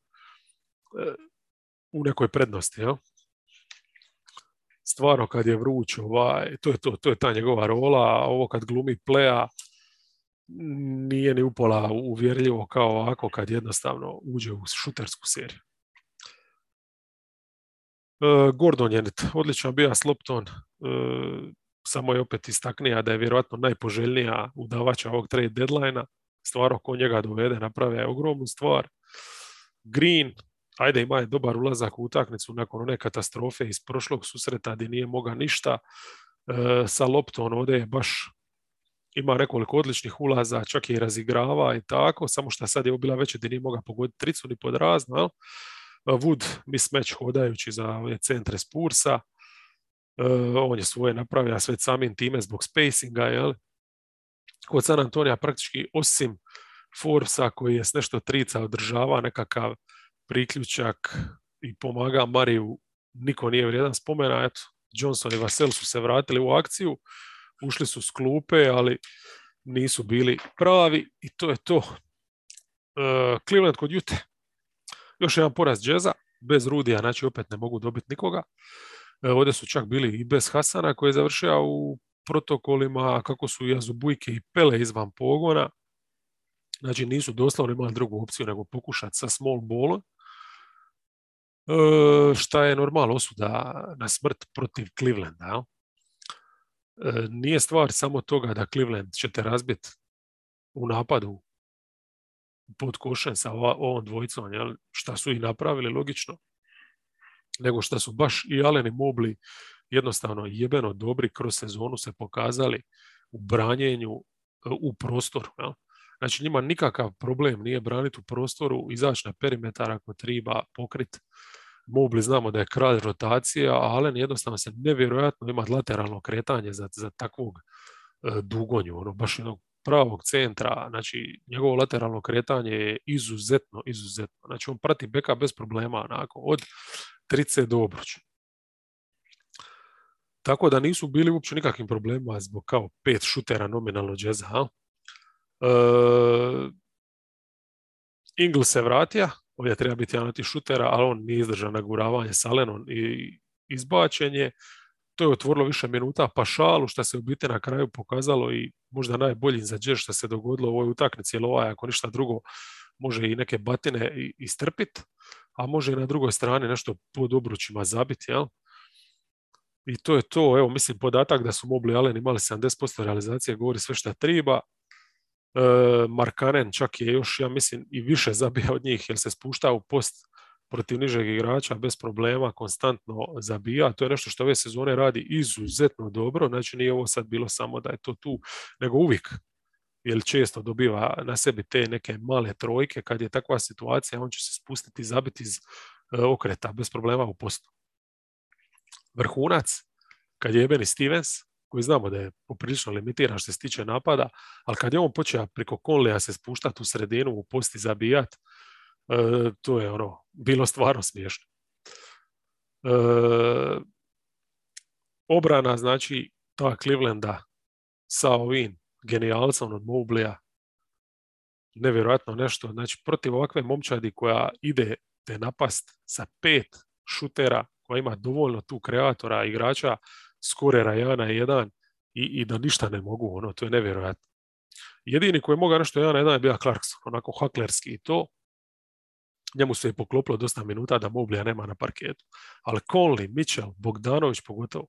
u nekoj prednosti. Ja? Stvarno kad je vruć, ovaj, to je to, to je ta njegova rola, a ovo kad glumi pleja, nije ni upola uvjerljivo kao ovako kad jednostavno uđe u šutersku seriju. Uh, Gordon je odličan bio s loptom, uh, samo je opet istaknija da je vjerojatno najpoželjnija udavača ovog trade deadline-a. Stvar oko njega dovede, naprave ogromnu stvar. Green, ajde ima je dobar ulazak u utakmicu nakon one katastrofe iz prošlog susreta gdje nije moga ništa. E, sa loptom ovdje je baš ima nekoliko odličnih ulaza, čak je i razigrava i tako, samo što sad je bila veća gdje nije moga pogoditi tricu ni pod razno. Wood mismatch hodajući za ove centre Spursa. Uh, on je svoje napravio sve samim time zbog spacinga, jel? Kod San Antonija praktički osim Forbesa koji je s nešto trica održava nekakav priključak i pomaga Mariju, niko nije vrijedan spomena, eto, Johnson i Vassell su se vratili u akciju, ušli su s klupe, ali nisu bili pravi i to je to. Uh, Cleveland kod Jute. Još jedan poraz džeza, bez Rudija, znači opet ne mogu dobiti nikoga. E, ovdje su čak bili i bez Hasana koji je završio u protokolima kako su Jazubujke i Pele izvan pogona. Znači nisu doslovno imali drugu opciju nego pokušati sa small ballom. E, šta je normalno osuda na smrt protiv Clevelanda. E, nije stvar samo toga da Cleveland ćete razbiti u napadu pod košem sa ovom dvojicom, jel? šta su i napravili logično nego što su baš i Allen i Mobley jednostavno jebeno dobri kroz sezonu se pokazali u branjenju e, u prostoru. Ja? Znači njima nikakav problem nije braniti u prostoru, izaći na perimetar ako treba pokrit. Mobley znamo da je kralj rotacije, a Allen jednostavno se nevjerojatno ima lateralno kretanje za, za takvog e, dugonju, ono baš jednog pravog centra, znači njegovo lateralno kretanje je izuzetno, izuzetno. Znači on prati beka bez problema, onako, od trice do obruča. Tako da nisu bili uopće nikakvim problemima zbog kao pet šutera nominalno džeza. E, Ingl se vratio, ovdje treba biti jedan od šutera, ali on nije izdržao naguravanje s Alenom i izbačenje. To je otvorilo više minuta pa šalu što se u biti na kraju pokazalo i možda najbolji za džez što se dogodilo u ovoj utakmici, jer ovaj ako ništa drugo može i neke batine istrpiti a može i na drugoj strani nešto pod obručima zabiti, jel? I to je to, evo, mislim, podatak da su Mobley Allen imali 70% realizacije govori sve što treba. Markanen čak je još, ja mislim, i više zabija od njih, jer se spušta u post protiv nižeg igrača bez problema, konstantno zabija. To je nešto što ove sezone radi izuzetno dobro, znači nije ovo sad bilo samo da je to tu, nego uvijek jer često dobiva na sebi te neke male trojke, kad je takva situacija, on će se spustiti i zabiti iz e, okreta bez problema u postu. Vrhunac, kad je Ebeni Stevens, koji znamo da je poprilično limitiran što se tiče napada, ali kad je on počeo preko Conleya se spuštati u sredinu, u posti zabijat, e, to je ono, bilo stvarno smiješno. E, obrana, znači, ta Clevelanda sa ovim genijalcom od Moblija, nevjerojatno nešto. Znači, protiv ovakve momčadi koja ide te napast sa pet šutera, koja ima dovoljno tu kreatora, igrača, skorera Jana jedan i, i da ništa ne mogu, ono, to je nevjerojatno. Jedini koji je mogao nešto jedan jedan je bio Clarkson, onako haklerski i to. Njemu se je poklopilo dosta minuta da Moblija nema na parketu. Ali Conley, Mitchell, Bogdanović pogotovo.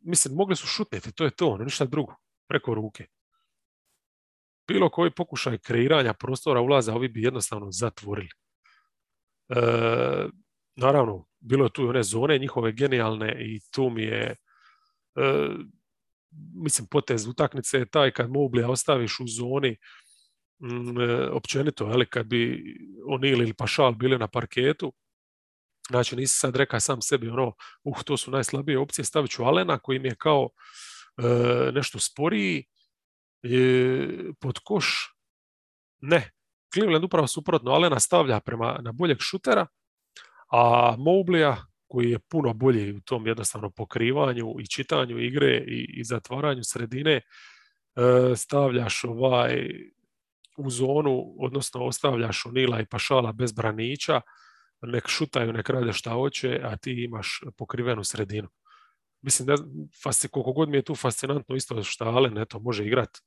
Mislim, mogli su šutniti, to je to, ono, ništa drugo preko ruke. Bilo koji pokušaj kreiranja prostora ulaza, ovi bi jednostavno zatvorili. E, naravno, bilo je tu i one zone njihove genijalne i tu mi je e, mislim, potez utakmice je taj kad Moblija ostaviš u zoni m, e, općenito, ali kad bi O'Neal ili Pašal bili na parketu, znači nisi sad rekao sam sebi ono, uh, to su najslabije opcije, stavit ću Alena koji mi je kao E, nešto sporiji pod koš. Ne. Cleveland upravo suprotno, Alena stavlja prema na boljeg šutera, a Moblija koji je puno bolji u tom jednostavno pokrivanju i čitanju igre i, i zatvaranju sredine, e, stavljaš ovaj u zonu, odnosno ostavljaš Nila i Pašala bez branića, nek šutaju, nek rade šta hoće, a ti imaš pokrivenu sredinu. Mislim da koliko god mi je tu fascinantno isto što Alen eto, može igrat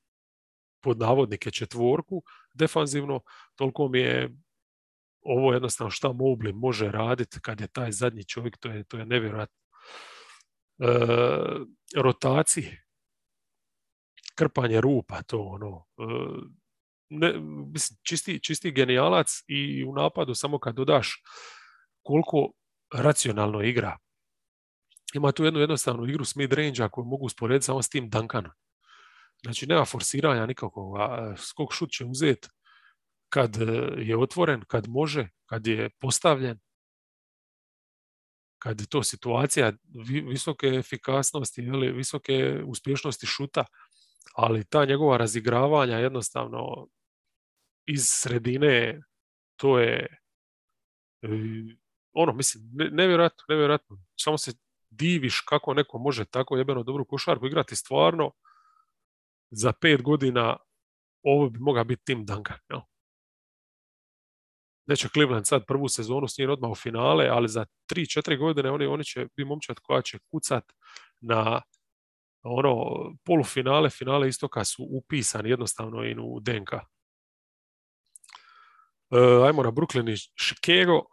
pod navodnike četvorku defanzivno, toliko mi je ovo jednostavno šta Mobley može raditi kad je taj zadnji čovjek, to je, to je nevjerojatno. E, rotacije, krpanje rupa, to ono, e, ne, mislim, čisti, čisti genijalac i u napadu samo kad dodaš koliko racionalno igra, ima tu jednu jednostavnu igru s mid-range koju mogu usporediti samo s tim Duncanom. Znači, nema forsiranja nikakvog. Skok šut će uzeti kad e, je otvoren, kad može, kad je postavljen, kad je to situacija visoke efikasnosti ili visoke uspješnosti šuta, ali ta njegova razigravanja jednostavno iz sredine, to je e, ono, mislim, nevjerojatno, nevjerojatno. Samo se diviš kako neko može tako jebeno dobru košarku igrati stvarno za pet godina ovo bi mogao biti Tim Duncan. Jel? Neće Cleveland sad prvu sezonu s njim odmah u finale, ali za 3-4 godine oni, oni će biti momčad koja će kucat na ono polufinale, finale istoka su upisani jednostavno i u DNK. E, ajmo na Brooklyn i Chicago.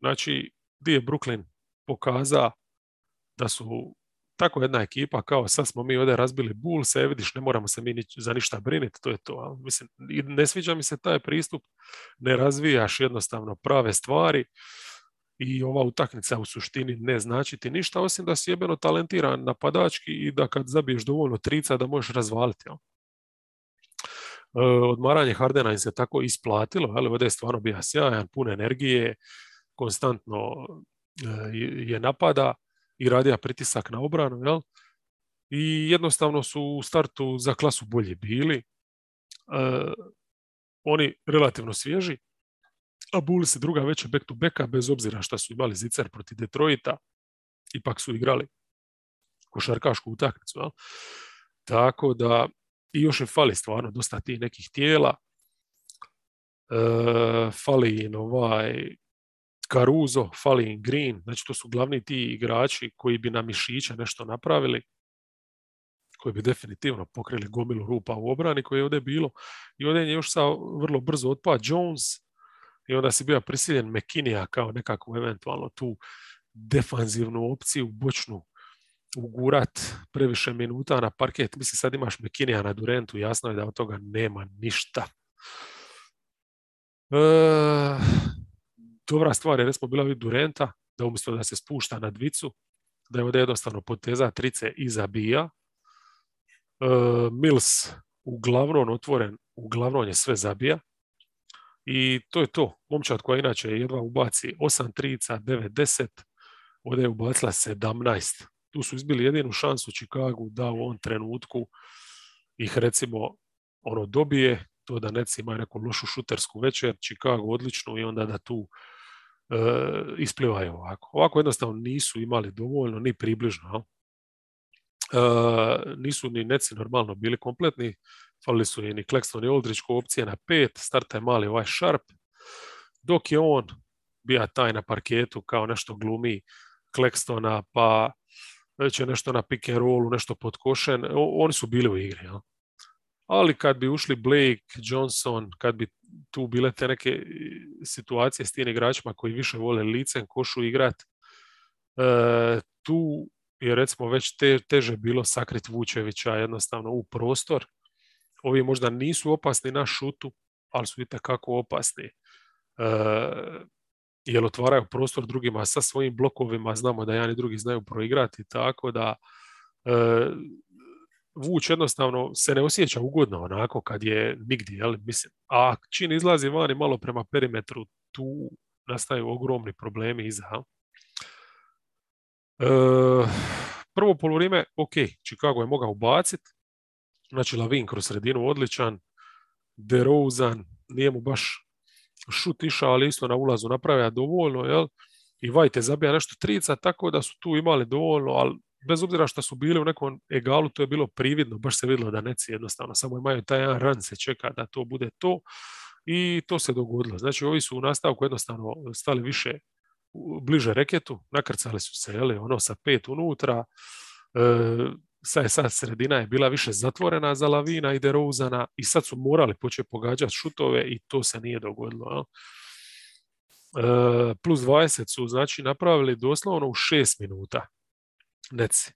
Znači, gdje je Brooklyn pokaza da su tako jedna ekipa kao sad smo mi ovdje razbili Bulls, e vidiš ne moramo se mi za ništa briniti, to je to. Mislim, ne sviđa mi se taj pristup, ne razvijaš jednostavno prave stvari i ova utakmica u suštini ne znači ti ništa, osim da si jebeno talentiran napadački i da kad zabiješ dovoljno trica da možeš razvaliti. Jel? E, odmaranje Hardena im se tako isplatilo, ali ovdje je stvarno bio sjajan, pun energije, konstantno e, je napada i radija pritisak na obranu, jel? I jednostavno su u startu za klasu bolje bili. E, oni relativno svježi, a Bulls druga veća back to backa, bez obzira što su imali zicer protiv Detroita, ipak su igrali košarkašku utakmicu. Jel? Tako da, i još im fali stvarno dosta tih nekih tijela. E, fali im ovaj Caruso, fali Green, znači to su glavni ti igrači koji bi na mišića nešto napravili, koji bi definitivno pokrili gomilu rupa u obrani koje je ovdje bilo. I ovdje je još sa vrlo brzo otpad Jones i onda si bio prisiljen McKinney kao nekakvu eventualno tu defanzivnu opciju, bočnu ugurat previše minuta na parket. Mislim, sad imaš Mekinija na Durentu, jasno je da od toga nema ništa. E, dobra stvar je, recimo, bila Durenta, da umjesto da se spušta na dvicu, da je ovdje jednostavno poteza trice i zabija. E, Mills uglavnom otvoren, uglavnom je sve zabija. I to je to. Momčad koja inače jedva ubaci 8 trica, 9, 10, ovdje je ubacila 17. Tu su izbili jedinu šansu u Chicagu da u ovom trenutku ih recimo ono dobije, to da Nets imaju neku lošu šutersku večer, Chicago odličnu i onda da tu isplivaju ovako. Ovako jednostavno nisu imali dovoljno, ni približno. E, nisu ni Netsi normalno bili kompletni, falili su i ni Claxton i Aldridge ko opcije na pet, starta je mali ovaj Sharp, dok je on bija taj na parketu kao nešto glumi Claxtona, pa će nešto na pick and rollu, nešto podkošen, oni su bili u igri. Ja. Ali kad bi ušli Blake, Johnson, kad bi tu bile te neke situacije s tim igračima koji više vole licem košu igrat, e, tu je recimo već te, teže bilo sakrit Vučevića jednostavno u prostor. Ovi možda nisu opasni na šutu, ali su i kako opasni. E, jer otvaraju prostor drugima sa svojim blokovima, znamo da jedan i drugi znaju proigrati, tako da e, Vuč jednostavno se ne osjeća ugodno onako kad je nigdje, jel? Mislim, a čin izlazi vani malo prema perimetru, tu nastaju ogromni problemi iza. E, prvo polovrime, ok, Chicago je mogao ubaciti, znači Lavin kroz sredinu odličan, DeRozan, nije mu baš šut išao, ali isto na ulazu napravlja dovoljno, jel? I je zabija nešto trica, tako da su tu imali dovoljno, ali bez obzira što su bili u nekom egalu, to je bilo prividno, baš se vidjelo da neci jednostavno samo imaju taj jedan ran se čeka da to bude to i to se dogodilo. Znači ovi su u nastavku jednostavno stali više bliže reketu, nakrcali su se jeli, ono sa pet unutra, e, sad sad sredina je bila više zatvorena za Lavina i Derozana i sad su morali početi pogađati šutove i to se nije dogodilo. E, plus 20 su znači napravili doslovno u 6 minuta neci.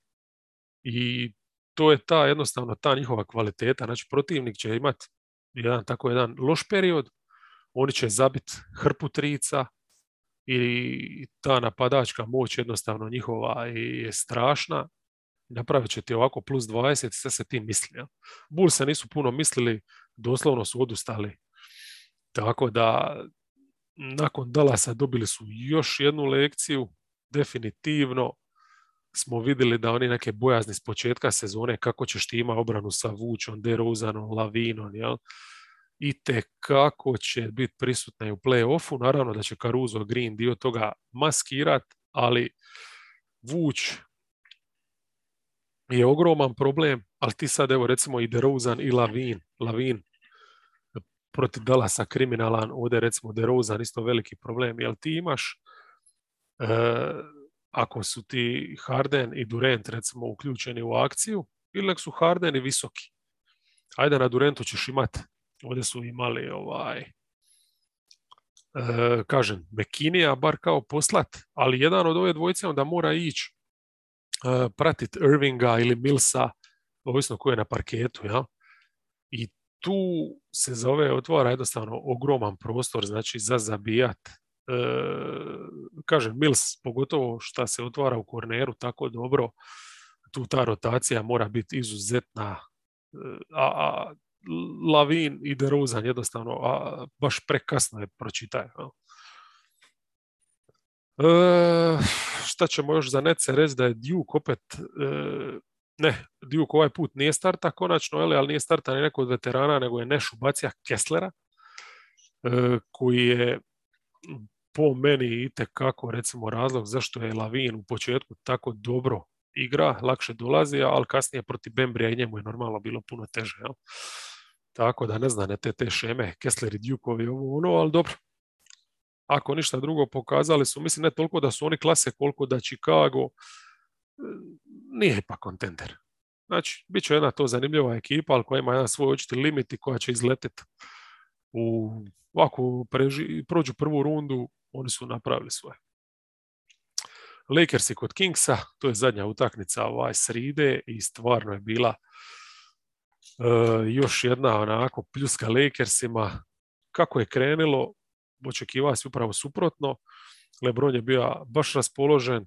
I to je ta jednostavno ta njihova kvaliteta. Znači protivnik će imati jedan tako jedan loš period, oni će zabiti hrpu trica i ta napadačka moć jednostavno njihova je strašna napravit će ti ovako plus 20 sve se ti misli. Ja. se nisu puno mislili, doslovno su odustali. Tako da nakon Dalasa dobili su još jednu lekciju, definitivno smo vidjeli da oni neke bojazni s početka sezone, kako će štima obranu sa Vučom, DeRozanom, Lavinom, jel? i te kako će biti prisutna u play-offu. Naravno da će Caruso Green dio toga maskirat, ali Vuč je ogroman problem, ali ti sad evo recimo i DeRozan i Lavin, Lavin protiv Dallasa kriminalan, ovdje recimo DeRozan isto veliki problem, jel ti imaš e, ako su ti Harden i Durant recimo uključeni u akciju, ili su Harden i visoki. Ajde na Durantu ćeš imat, ovdje su imali ovaj, e, kažem, Mekinija bar kao poslat, ali jedan od ove dvojice onda mora ići uh, pratiti Irvinga ili Milsa, ovisno ko je na parketu, ja? I tu se za ove otvara jednostavno ogroman prostor, znači za zabijat. E, kažem, Mills, pogotovo što se otvara u korneru tako dobro, tu ta rotacija mora biti izuzetna. E, a, a Lavin i DeRozan jednostavno baš prekasno je pročitaju. E, šta ćemo još za Nece reći da je Duke opet, e, ne, Duke ovaj put nije starta konačno, ali nije starta ni neko od veterana, nego je Neš ubacija Kesslera, koji je po meni i kako recimo razlog zašto je Lavin u početku tako dobro igra, lakše dolazi, ali kasnije protiv Bembrija i njemu je normalno bilo puno teže. Jel? Tako da ne znam, ne te, te šeme, Kessler i Dukeovi ovo ono, ali dobro, ako ništa drugo pokazali su, mislim ne toliko da su oni klase koliko da Chicago e, nije pa kontender. Znači, bit će jedna to zanimljiva ekipa, ali koja ima jedan svoj očiti limit i koja će izletiti u ovako prođu prvu rundu, oni su napravili svoje. Lakersi kod Kingsa, to je zadnja utakmica ovaj sride i stvarno je bila još jedna onako pljuska Lakersima. Kako je krenilo, očekivao se upravo suprotno. Lebron je bio baš raspoložen,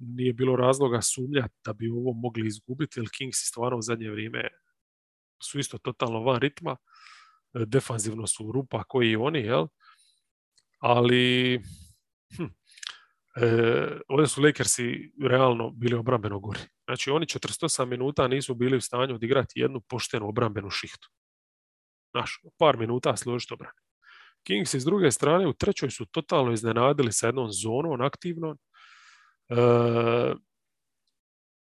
nije bilo razloga sumnja da bi ovo mogli izgubiti, jer Kings stvarno u zadnje vrijeme su isto totalno van ritma. Defanzivno su rupa koji i oni, jel? Ali hm, e, ovdje su Lakersi realno bili obrambeno gori. Znači oni 48 minuta nisu bili u stanju odigrati jednu poštenu obrambenu šihtu. Znaš, par minuta složiti obrane. Kings s druge strane u trećoj su totalno iznenadili sa jednom zonom aktivnom. E,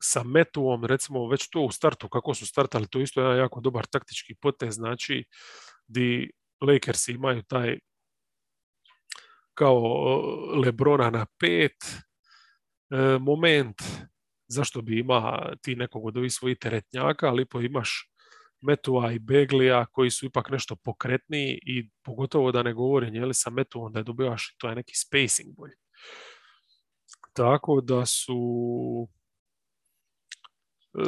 sa Metuom, recimo već to u startu, kako su startali, to je isto jedan jako dobar taktički potez, znači di Lakers imaju taj kao Lebrona na pet e, moment, zašto bi ima ti nekog od ovih svojih teretnjaka, ali po imaš Metua i Beglija koji su ipak nešto pokretniji i pogotovo da ne govorim je li sa Metuom da je dobivaš to je neki spacing bolji. Tako da su e,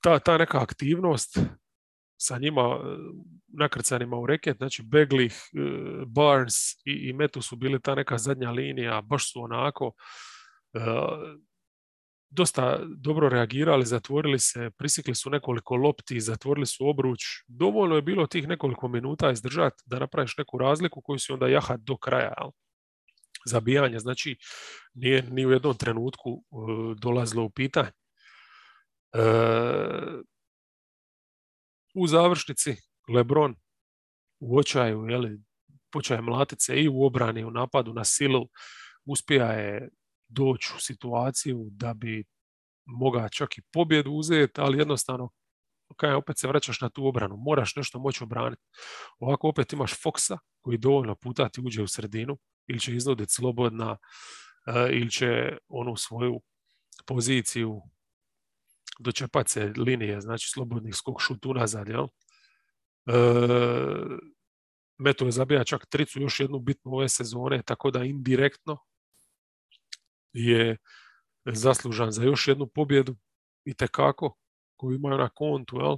ta, ta neka aktivnost sa njima e, nakrcanima u reket, znači Beglih, e, Barnes i, i Metu su bili ta neka zadnja linija, baš su onako dosta dobro reagirali, zatvorili se, prisikli su nekoliko lopti, zatvorili su obruč. Dovoljno je bilo tih nekoliko minuta izdržati da napraviš neku razliku koju si onda jahat do kraja. Zabijanje, znači nije ni u jednom trenutku uh, dolazilo u pitanje. E, u završnici Lebron u očaju, jeli, počaje mlatice i u obrani, u napadu na silu, uspija je doći u situaciju da bi mogao čak i pobjedu uzeti, ali jednostavno kaj opet se vraćaš na tu obranu, moraš nešto moći obraniti. Ovako opet imaš Foxa koji dovoljno puta ti uđe u sredinu ili će iznuditi slobodna eh, ili će onu svoju poziciju dočepat se linije, znači slobodnih skok šut unazad, jel? E, Meto je zabija čak tricu još jednu bitnu ove sezone, tako da indirektno je zaslužan za još jednu pobjedu i tekako koju imaju na kontu. Jel?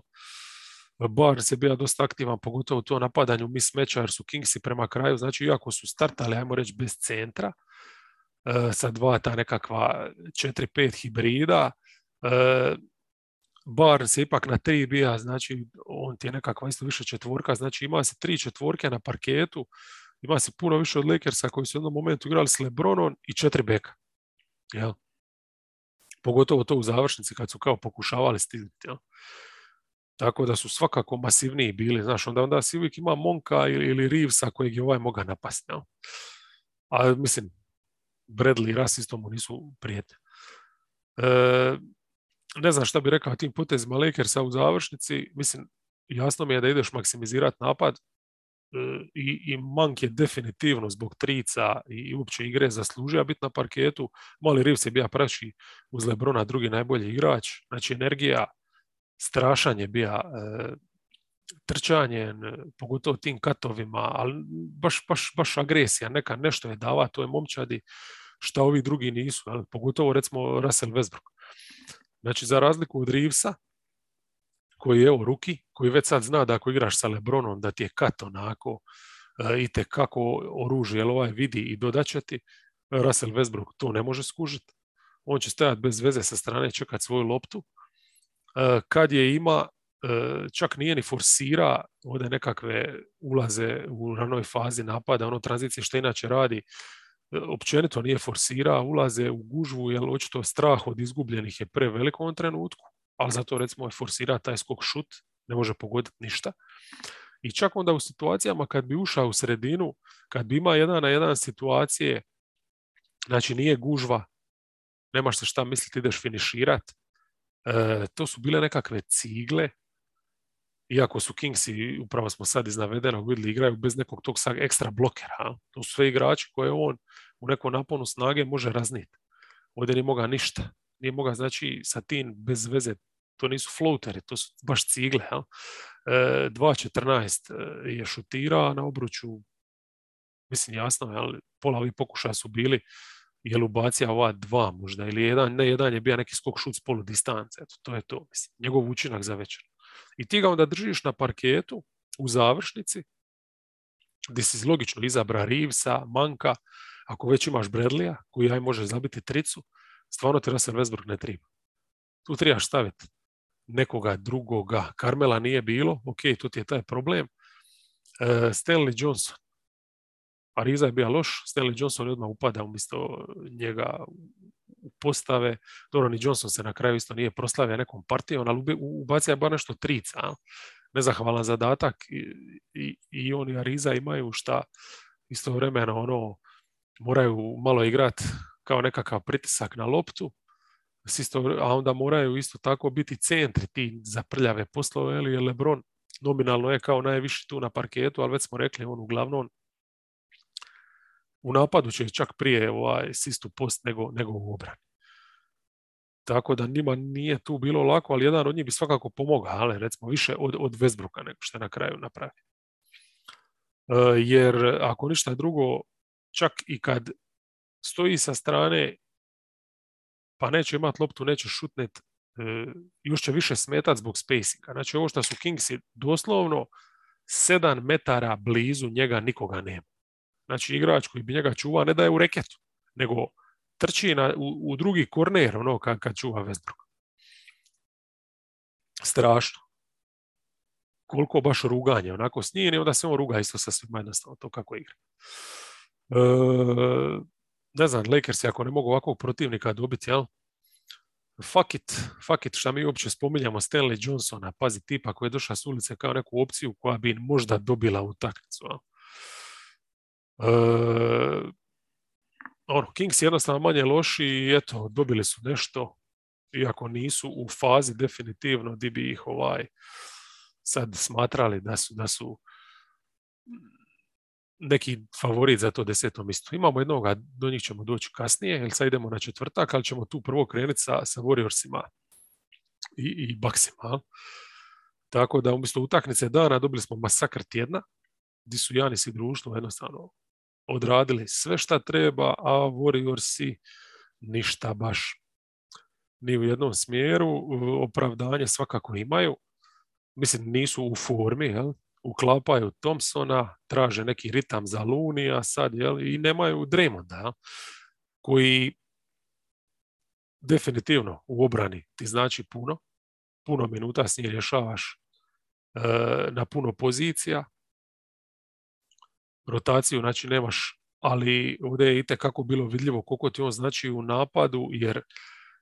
Bar se bio dosta aktivan, pogotovo to napadanju mismeča jer su Kingsi prema kraju, znači iako su startali, ajmo reći, bez centra, e, sa dva ta nekakva 4-5 hibrida, Bar se ipak na tri bija, znači on ti je nekakva isto više četvorka, znači ima se tri četvorke na parketu, ima se puno više od Lakersa koji su u jednom momentu igrali s Lebronom i četiri beka. Jel? Pogotovo to u završnici kad su kao pokušavali stiliti. Jel? Tako da su svakako masivniji bili. Znaš, onda, onda si uvijek ima Monka ili, Reevesa kojeg je ovaj moga napasti. Jel? A mislim, Bradley i Russ isto mu nisu prijete. E, ne znam šta bi rekao tim potezima Lakersa u završnici. Mislim, jasno mi je da ideš maksimizirati napad, E, i, i Mank je definitivno zbog trica i uopće igre zaslužio biti na parketu. Mali Reeves je bio praći uz Lebrona drugi najbolji igrač. Znači energija, strašan je bio e, trčanje, pogotovo tim katovima, ali baš, baš, baš agresija, neka nešto je dava je momčadi šta ovi drugi nisu, ali pogotovo recimo Russell Westbrook. Znači za razliku od Reevesa, koji je evo ruki, koji već sad zna da ako igraš sa Lebronom da ti je kat onako e, i kako oružje, jel ovaj vidi i dodaće ti, Russell Westbrook to ne može skužiti. On će stajati bez veze sa strane čekati svoju loptu. E, kad je ima, e, čak nije ni forsira ovdje nekakve ulaze u ranoj fazi napada, ono tranzicije što inače radi, općenito nije forsira, ulaze u gužvu, jer očito strah od izgubljenih je prevelik u ovom trenutku ali zato recimo je forsira taj skok šut, ne može pogoditi ništa. I čak onda u situacijama kad bi ušao u sredinu, kad bi ima jedan na jedan situacije, znači nije gužva, nemaš se šta misliti, ideš finiširat, e, to su bile nekakve cigle, iako su Kingsi, upravo smo sad iz navedenog vidjeli, igraju bez nekog tog ekstra blokera. To su sve igrači koje on u nekom naponu snage može razniti. Ovdje nije moga ništa nije mogao, znači, sa tim bez veze, to nisu floateri, to su baš cigle. Jel? E, 2.14 e, je šutirao na obruču mislim jasno, ali pola ovih pokušaja su bili jel ubacija ova dva možda ili jedan, ne jedan je bio neki skok šut s polu distance, eto, to je to, mislim, njegov učinak za večer. I ti ga onda držiš na parketu u završnici, gdje si logično izabra Reevesa, Manka, ako već imaš Bradleya, koji aj može zabiti tricu, stvarno ti Russell Westbrook ne treba. Tu trebaš staviti nekoga drugoga. Karmela nije bilo, ok, tu ti je taj problem. Uh, Stanley Johnson. Ariza je bio loš, Stanley Johnson odmah upada umjesto njega u postave. Dobro, ni Johnson se na kraju isto nije proslavio nekom partijom, ali ubacio je bar nešto trica. Nezahvalan zadatak i, i, i on Ariza imaju šta istovremeno ono moraju malo igrati kao nekakav pritisak na loptu, a onda moraju isto tako biti centri ti za prljave poslove, jer Lebron nominalno je kao najviši tu na parketu, ali već smo rekli, on uglavnom u napadu će čak prije ovaj sistu post nego, nego u obrani. Tako da njima nije tu bilo lako, ali jedan od njih bi svakako pomogao, ali recimo više od, od Westbrooka nego što je na kraju napravi. E, jer ako ništa drugo, čak i kad stoji sa strane pa neće imati loptu, neće šutnet, e, još će više smetat zbog spacinga. Znači ovo što su Kingsi doslovno sedam metara blizu njega nikoga nema. Znači igrač koji bi njega čuva ne da je u reketu, nego trči na, u, u drugi korner ono kad, kad čuva Westbrook. Strašno. Koliko baš ruganje, onako s njim i onda se on ruga isto sa svima jednostavno to kako igra. E, ne znam, Lakers ako ne mogu ovakvog protivnika dobiti, jel? Fuck it, fuck it, šta mi uopće spominjamo Stanley Johnsona, pazi tipa koji je došao s ulice kao neku opciju koja bi možda dobila utakmicu. E, ono, Kings jednostavno manje loši i eto, dobili su nešto, iako nisu u fazi definitivno di bi ih ovaj sad smatrali da su, da su neki favorit za to deseto mjesto. Imamo jednoga, do njih ćemo doći kasnije, jer sad idemo na četvrtak, ali ćemo tu prvo krenuti sa, sa Warriorsima i, i Bucksima. Tako da umjesto utakmice dana dobili smo masakr tjedna, gdje su Janis i društvo jednostavno odradili sve šta treba, a Warriorsi ništa baš ni u jednom smjeru. Opravdanje svakako imaju. Mislim, nisu u formi, jel? uklapaju Thompsona, traže neki ritam za Lunija sad, jel, i nemaju Draymonda, koji definitivno u obrani ti znači puno, puno minuta s njim rješavaš e, na puno pozicija, rotaciju znači nemaš, ali ovdje je i kako bilo vidljivo koliko ti on znači u napadu, jer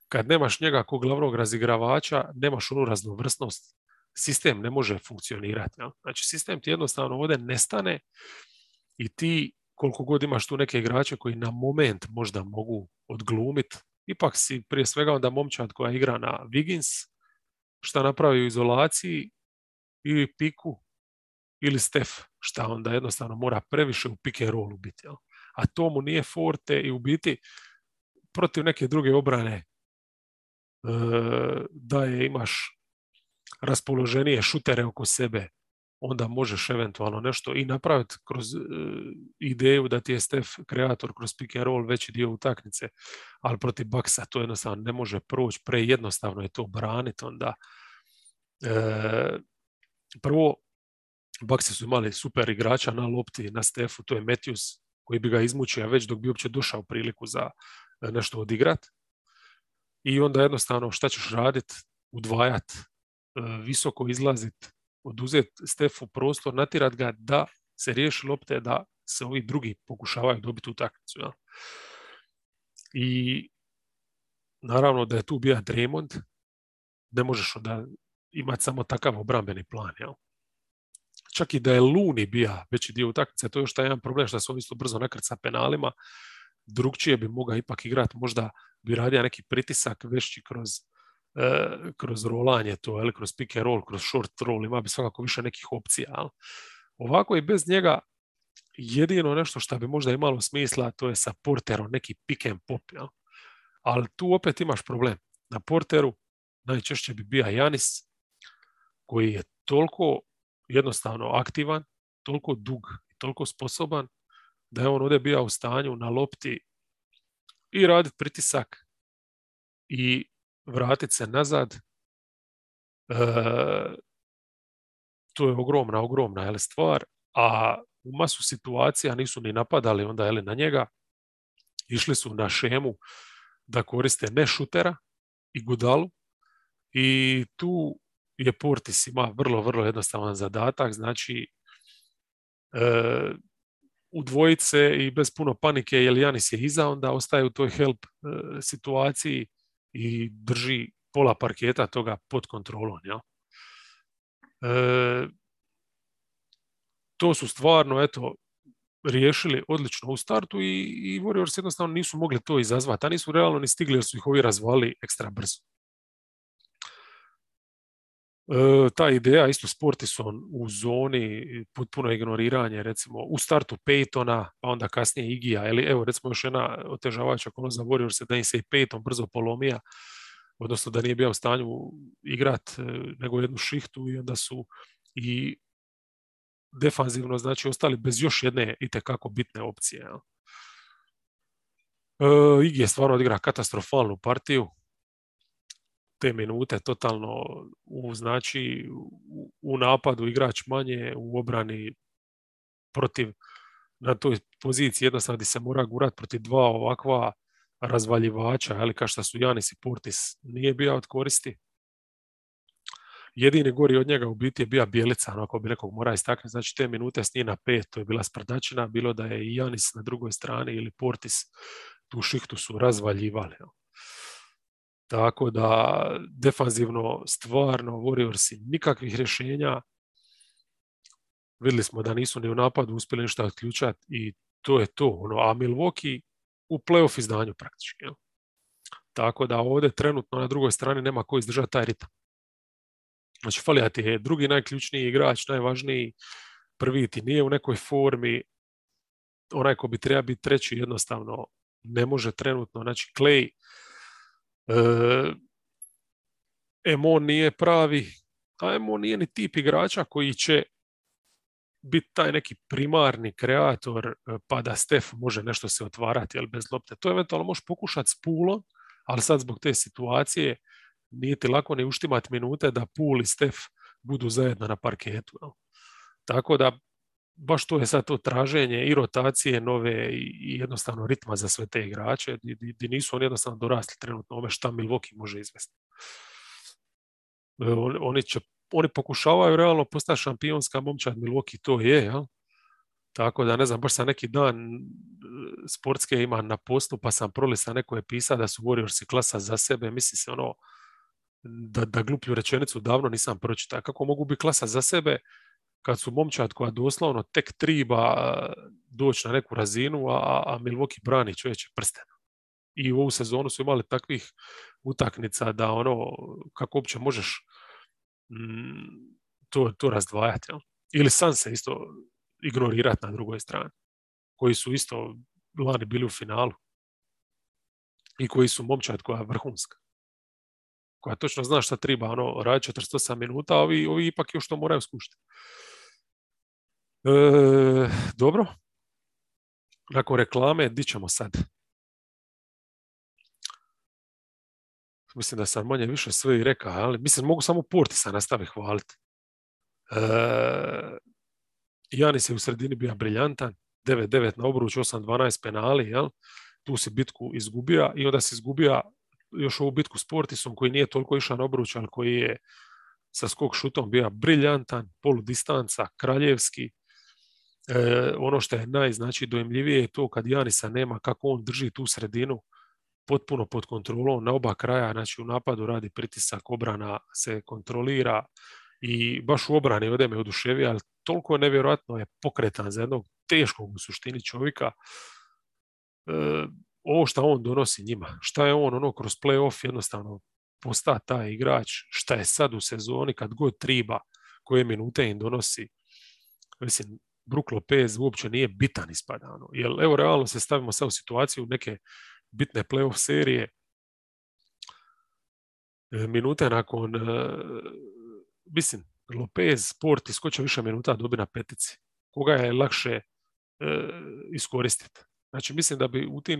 kad nemaš njega kao glavnog razigravača, nemaš onu raznovrsnost sistem ne može funkcionirati. Znači sistem ti jednostavno ovdje nestane i ti koliko god imaš tu neke igrače koji na moment možda mogu odglumiti, ipak si prije svega onda momčad koja igra na Wiggins, šta napravi u izolaciji ili piku ili Stef, šta onda jednostavno mora previše u pick and rollu biti. A to mu nije forte i u biti protiv neke druge obrane e, da je imaš raspoloženije šutere oko sebe, onda možeš eventualno nešto i napraviti kroz e, ideju da ti je Stef kreator kroz pick and roll veći dio utakmice, ali protiv Baksa to jednostavno ne može proći, prejednostavno je to braniti onda. E, prvo, Baksi su imali super igrača na lopti, na Stefu, to je Matthews koji bi ga izmučio već dok bi uopće došao priliku za e, nešto odigrat. I onda jednostavno šta ćeš raditi? Udvajat E, visoko izlaziti, oduzeti Stefu prostor, natirat ga da se riješi lopte, da se ovi drugi pokušavaju dobiti utakmicu. Ja. I naravno da je tu bio Draymond, ne možeš onda imati samo takav obrambeni plan. Ja. Čak i da je Luni bio veći dio utakmice, to je još taj jedan problem što se on isto brzo nakrca sa penalima, drugčije bi mogao ipak igrati, možda bi radio neki pritisak vešći kroz E, kroz rolanje to, ili kroz pick and roll, kroz short roll, ima bi svakako više nekih opcija. Ali. Ovako i bez njega jedino nešto što bi možda imalo smisla, to je sa porterom, neki pick and pop. Jel? Ali tu opet imaš problem. Na porteru najčešće bi bio Janis, koji je toliko jednostavno aktivan, toliko dug i toliko sposoban, da je on ovdje bio u stanju na lopti i raditi pritisak i vratiti se nazad. E, to je ogromna, ogromna jel, stvar, a u masu situacija nisu ni napadali onda jel, na njega, išli su na šemu da koriste ne šutera i gudalu i tu je Portis ima vrlo, vrlo jednostavan zadatak, znači e, u dvojice i bez puno panike, jer Janis je iza, onda ostaje u toj help e, situaciji i drži pola parketa toga pod kontrolom. Ja? E, to su stvarno, eto, riješili odlično u startu i, i Warriors jednostavno nisu mogli to izazvati, a nisu realno ni stigli jer su ih ovi razvali ekstra brzo. E, ta ideja isto s u zoni potpuno ignoriranje recimo u startu Peytona pa onda kasnije Igija ili evo recimo još jedna otežavajuća kola za Warriors da im se i Peyton brzo polomija odnosno da nije bio u stanju igrat e, nego jednu šihtu i onda su i defanzivno znači ostali bez još jedne itekako bitne opcije. Ja. E, Igi je stvarno odigra katastrofalnu partiju, te minute totalno u znači u, napadu igrač manje, u obrani protiv na toj poziciji jednostavno gdje se mora gurat protiv dva ovakva razvaljivača, ali kao što su Janis i Portis, nije bio od koristi. Jedini gori od njega u biti je bila Bijelica, ono ako bi nekog mora istaknuti, znači te minute s na pet, to je bila sprdačina, bilo da je i Janis na drugoj strani ili Portis tu šihtu su razvaljivali. Tako da defanzivno stvarno Warriorsi nikakvih rješenja. Vidjeli smo da nisu ni u napadu uspjeli ništa otključati i to je to. Ono, a Milwaukee u playoff izdanju praktički. Tako da ovdje trenutno na drugoj strani nema ko izdržati taj ritam. Znači, Falija ti je drugi najključniji igrač, najvažniji, prvi ti nije u nekoj formi, onaj ko bi treba biti treći jednostavno ne može trenutno. Znači, Clay Emo nije pravi, a Emo nije ni tip igrača koji će biti taj neki primarni kreator e, pa da Stef može nešto se otvarati ali bez lopte. To eventualno možeš pokušati s Pulom, ali sad zbog te situacije nije ti lako ni uštimati minute da Pul i Stef budu zajedno na parketu. Tako da baš to je sad to traženje i rotacije nove i jednostavno ritma za sve te igrače, gdje nisu oni jednostavno dorasli trenutno ove šta Milwaukee može izvesti. Oni, će, oni pokušavaju realno postati šampionska momčad Milwaukee, to je, jel? Tako da ne znam, baš sam neki dan e, sportske ima na postu, pa sam prolista neko je pisao da su Warriorsi klasa za sebe, misli se ono, da, da gluplju rečenicu davno nisam pročitao. Kako mogu biti klasa za sebe kad su momčad koja doslovno tek triba doći na neku razinu, a, a Milwaukee brani čovječe prsten. I u ovu sezonu su imali takvih utakmica da ono, kako uopće možeš mm, to, to razdvajati. Jel? Ili san se isto ignorirati na drugoj strani, koji su isto lani bili u finalu i koji su momčad koja je vrhunska koja točno zna šta treba ono, raditi 48 minuta, a ovi, ovi ipak još to moraju skušati. E, dobro. Nakon reklame, di ćemo sad? Mislim da sam manje više sve i rekao, ali mislim mogu samo Portisa nastavi hvaliti. E, Janis je u sredini bio briljantan, 9-9 na obruč, 8-12 penali, jel? tu si bitku izgubio i onda si izgubio još ovu bitku s Portisom koji nije toliko išao na obruč, ali koji je sa skok šutom bio briljantan, poludistanca, kraljevski, E, ono što je naj, znači, dojemljivije je to kad Janisa nema, kako on drži tu sredinu potpuno pod kontrolom na oba kraja, znači u napadu radi pritisak, obrana se kontrolira i baš u obrani ode me oduševio, ali toliko nevjerojatno je pokretan za jednog teškog u suštini čovjeka. E, ovo što on donosi njima, šta je on ono kroz playoff jednostavno posta taj igrač, šta je sad u sezoni kad god triba, koje minute im donosi. Mislim, Brook Lopez uopće nije bitan ispada. Ono. Jer evo realno se stavimo sad u situaciju neke bitne playoff serije e, minute nakon uh, mislim Lopez sport iskoče više minuta dobi na petici. Koga je lakše iskoristiti. Znači, mislim da bi u tim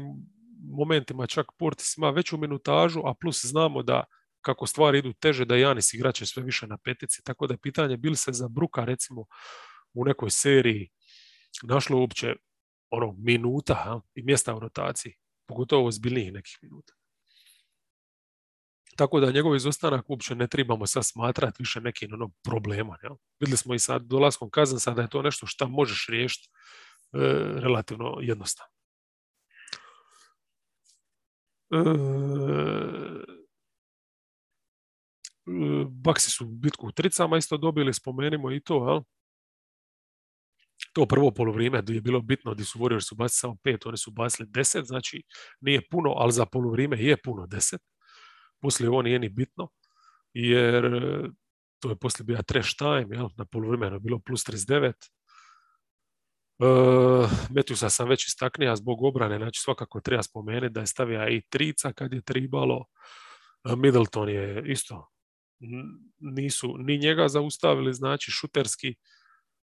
momentima čak Portis ima veću minutažu, a plus znamo da kako stvari idu teže, da Janis igrače sve više na petici, tako da je pitanje bil se za Bruka recimo u nekoj seriji našlo uopće ono, minuta i mjesta u rotaciji, pogotovo ozbiljnijih nekih minuta. Tako da njegov izostanak uopće ne trebamo sad smatrati više nekim ono, problema. Ja? Vidjeli smo i sad dolaskom Kazansa da je to nešto što možeš riješiti e, relativno jednostavno. E, Baksi su bitku u tricama isto dobili, spomenimo i to? To prvo polovrijeme je bilo bitno, gdje su Warriors su bacili samo pet, oni su bacili deset, znači nije puno, ali za polovrijeme je puno deset. Poslije ovo nije ni bitno, jer e, to je poslije bio trash time, jel? na polovremenu je bilo plus 39. Uh, Metjusa sam već istaknija zbog obrane, znači svakako treba spomenuti da je stavio i trica kad je tribalo. Middleton je isto nisu ni njega zaustavili, znači šuterski,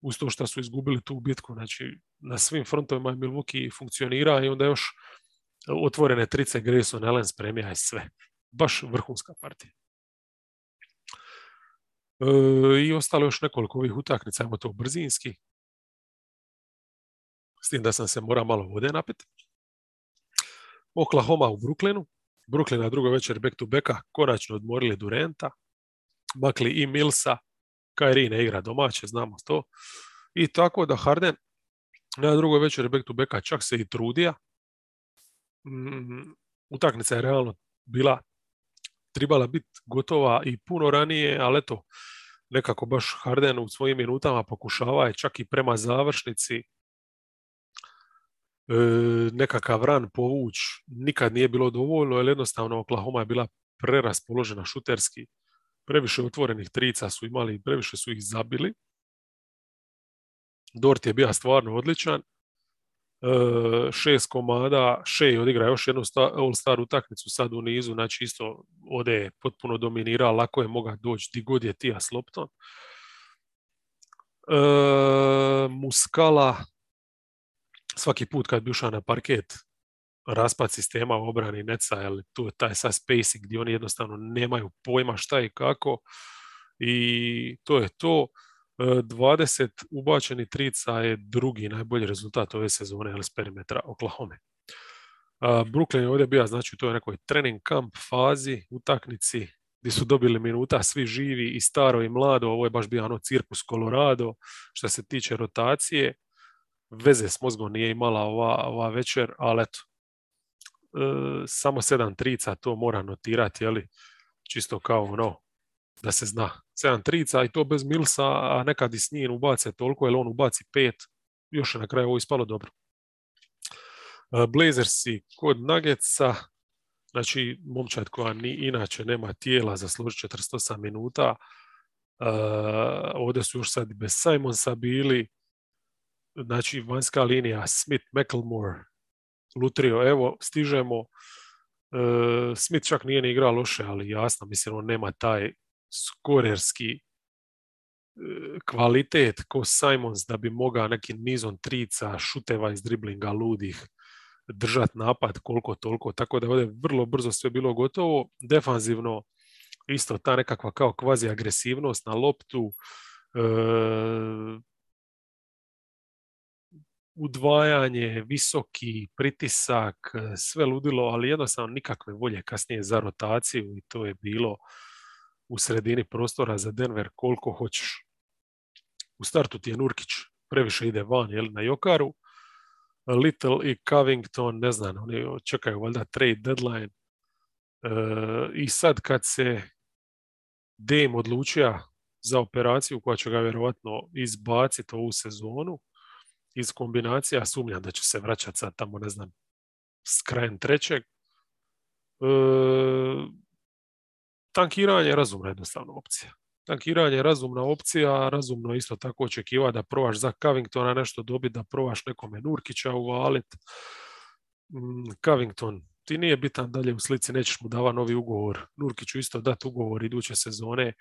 uz to što su izgubili tu bitku, znači na svim frontovima Milwaukee funkcionira i onda još otvorene trice Grayson Allen spremija i sve. Baš vrhunska partija. E, I ostalo još nekoliko ovih utakmica, ajmo to brzinski. S tim da sam se mora malo vode napiti. Oklahoma u Brooklynu. Brooklyn na drugoj večer back to backa, konačno odmorili Durenta makli i Milsa, Kairi ne igra domaće, znamo to. I tako da Harden na drugoj večeri back to backa čak se i trudija. Mm, utakmica je realno bila trebala biti gotova i puno ranije, ali eto, nekako baš Harden u svojim minutama pokušava je čak i prema završnici e, nekakav ran povuć nikad nije bilo dovoljno, jer jednostavno Oklahoma je bila preraspoložena šuterski previše otvorenih trica su imali, previše su ih zabili. Dort je bio stvarno odličan. E, šest komada, Shea odigra još jednu all-star utakmicu sad u nizu, znači isto ode je potpuno dominira, lako je moga doći di god je Tija s loptom. E, Muskala, svaki put kad bi ušao na parket, raspad sistema u obrani Neca, jer tu je taj sad spacing gdje oni jednostavno nemaju pojma šta i kako i to je to. 20 e, ubačenih trica je drugi najbolji rezultat ove sezone ali s perimetra Oklahoma. Brooklyn je ovdje bio, znači to je nekoj trening kamp fazi, utaknici, gdje su dobili minuta svi živi i staro i mlado, ovo je baš bio ono cirkus Colorado što se tiče rotacije. Veze s mozgom nije imala ova, ova večer, ali eto, E, samo sedam trica, to mora notirati, jeli, čisto kao ono, da se zna. Sedam trica i to bez Milsa, a nekad i s njim ubace toliko, jer on ubaci pet, još je na kraju ovo ispalo dobro. E, Blazersi kod Nuggetsa, znači momčad koja ni inače nema tijela za služiti 48 minuta, Uh, ovdje su još sad bez Simonsa bili, znači vanjska linija Smith, McElmore, lutrio, evo, stižemo. E, Smith čak nije ni igrao loše, ali jasno, mislim, on nema taj skorerski e, kvalitet ko Simons da bi mogao nekim nizom trica, šuteva iz driblinga ludih držati napad koliko toliko, tako da je ovdje vrlo brzo sve bilo gotovo. Defanzivno isto ta nekakva kao kvazi agresivnost na loptu, e, udvajanje, visoki pritisak, sve ludilo, ali jednostavno nikakve volje kasnije za rotaciju i to je bilo u sredini prostora za Denver koliko hoćeš. U startu ti je Nurkić previše ide van jel, na Jokaru. Little i Covington, ne znam, oni čekaju valjda trade deadline. E, I sad kad se Dame odlučio za operaciju koja će ga vjerojatno izbaciti ovu sezonu, iz kombinacija, sumnjam da će se vraćati sad tamo, ne znam, s krajem trećeg. E, tankiranje je razumna jednostavna opcija. Tankiranje je razumna opcija, razumno isto tako očekiva da provaš za Covingtona nešto dobiti, da provaš nekome Nurkića uvalit. Mm, Covington, ti nije bitan dalje u slici, nećeš mu davati novi ugovor. Nurkiću isto dati ugovor iduće sezone.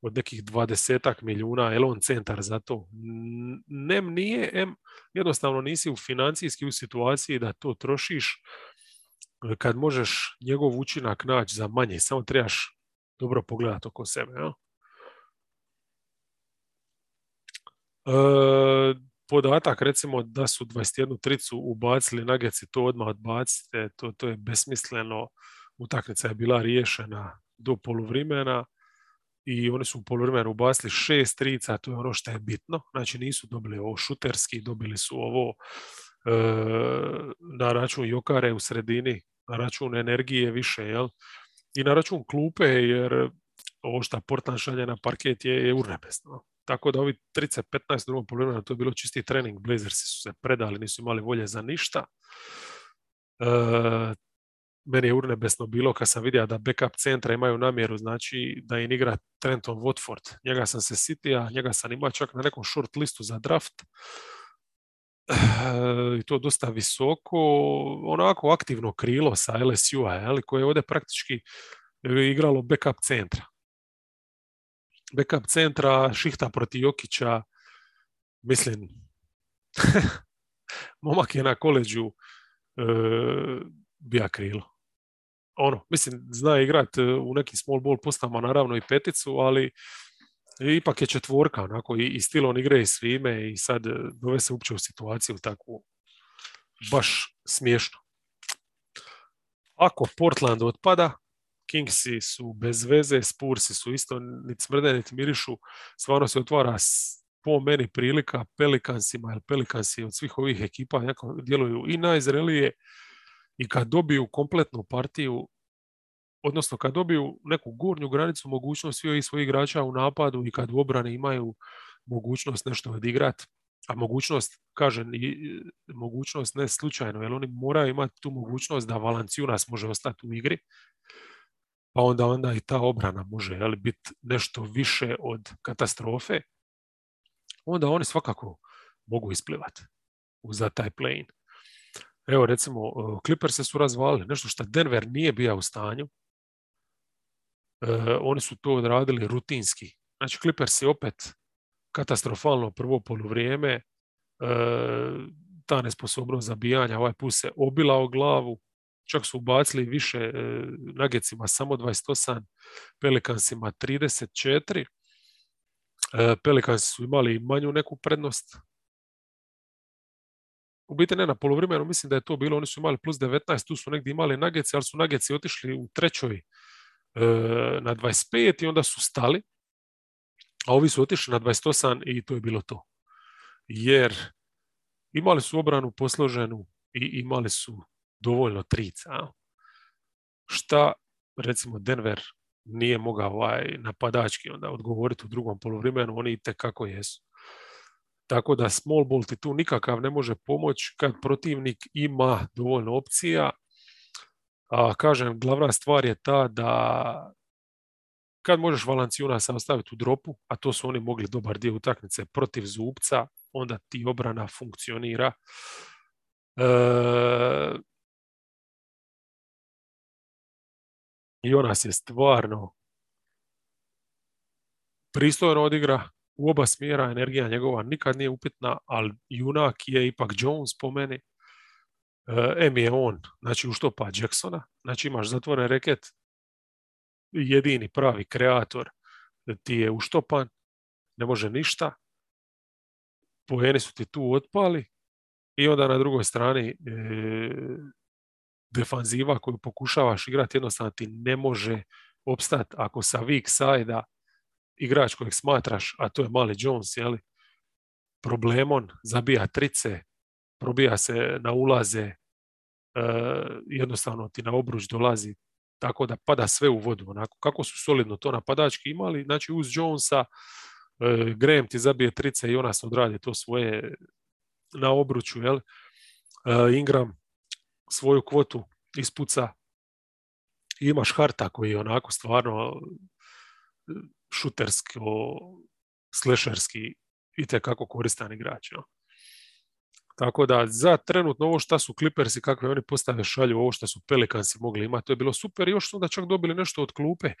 Od nekih dvadesetak milijuna, je on centar za to? Nem nije, em, jednostavno nisi u financijski u situaciji da to trošiš kad možeš njegov učinak naći za manje, samo trebaš dobro pogledati oko sebe. Ja? E, podatak recimo da su 21 tricu ubacili nageci, to odmah odbacite, to, to je besmisleno. Utakmica je bila riješena do poluvremena i oni su u poluvremenu ubacili šest trica, to je ono što je bitno. Znači nisu dobili ovo šuterski, dobili su ovo e, na račun Jokare u sredini, na račun energije više, jel? I na račun klupe, jer ovo što Portland šalje na parket je, je urnebesno. Tako da ovi 30-15 drugom poluvremenu, to je bilo čisti trening, Blazersi su se predali, nisu imali volje za ništa. E, meni je urnebesno bilo kad sam vidio da backup centra imaju namjeru, znači da im igra Trenton Watford. Njega sam se sitija, njega sam imao čak na nekom short listu za draft. I to dosta visoko, onako aktivno krilo sa LSU-a, koje je ovdje praktički igralo backup centra. Backup centra, šihta proti Jokića, mislim, momak je na koleđu e, bija krilo ono, mislim, zna igrat e, u nekim small ball postama naravno i peticu, ali ipak je četvorka, onako, i, i stil on igra i svime i sad e, dove se uopće u situaciju takvu baš smiješno. Ako Portland otpada, Kingsi su bez veze, Spursi su isto niti smrde, niti mirišu, stvarno se otvara po meni prilika Pelikansima, jer Pelikansi od svih ovih ekipa djeluju i najzrelije, i kad dobiju kompletnu partiju, odnosno kad dobiju neku gornju granicu mogućnost svih svojih igrača u napadu i kad u obrani imaju mogućnost nešto odigrati, a mogućnost, kažem, i, mogućnost ne slučajno, jer oni moraju imati tu mogućnost da Valanciunas može ostati u igri, pa onda onda i ta obrana može jel, biti nešto više od katastrofe, onda oni svakako mogu isplivati za taj plane. Evo recimo, Clippers se su razvalili, nešto što Denver nije bio u stanju. E, oni su to odradili rutinski. Znači Clippers je opet katastrofalno prvo poluvrijeme, e, ta nesposobnost zabijanja, ovaj put se obila o glavu, čak su ubacili više e, nagecima samo 28, Pelikansima 34. E, Pelikansi su imali manju neku prednost, u biti ne na poluvremenu, mislim da je to bilo, oni su imali plus 19, tu su negdje imali nageci, ali su nageci otišli u trećoj e, na 25 i onda su stali, a ovi su otišli na 28 i to je bilo to. Jer imali su obranu posloženu i imali su dovoljno trica. Šta, recimo, Denver nije mogao ovaj napadački onda odgovoriti u drugom poluvremenu, oni i kako jesu. Tako da small ball ti tu nikakav ne može pomoći kad protivnik ima dovoljno opcija. A kažem, glavna stvar je ta da kad možeš Valancijuna ostaviti u dropu, a to su oni mogli dobar dio utakmice protiv Zubca, onda ti obrana funkcionira. E... I ona se stvarno pristojno odigra, u oba smjera energija njegova nikad nije upitna, ali junak je ipak Jones po meni. Em je on, znači uštopa Jacksona, znači imaš zatvoren reket, jedini pravi kreator ti je uštopan, ne može ništa, poeni su ti tu otpali i onda na drugoj strani e, defanziva koju pokušavaš igrati jednostavno ti ne može opstati ako sa weak side igrač kojeg smatraš, a to je mali Jones, jeli, problemon, zabija trice, probija se na ulaze, e, jednostavno ti na obruč dolazi, tako da pada sve u vodu. Onako, kako su solidno to napadački imali, znači uz Jonesa, e, Graham ti zabije trice i ona se odradi to svoje na obruču, jel? E, Ingram svoju kvotu ispuca, imaš Harta koji je onako stvarno šutersko, slešerski i tekako koristan igrač. Tako da za trenutno ovo što su Clippersi, kakve oni postave šalju, ovo što su Pelikansi mogli imati, to je bilo super. Još su onda čak dobili nešto od klupe.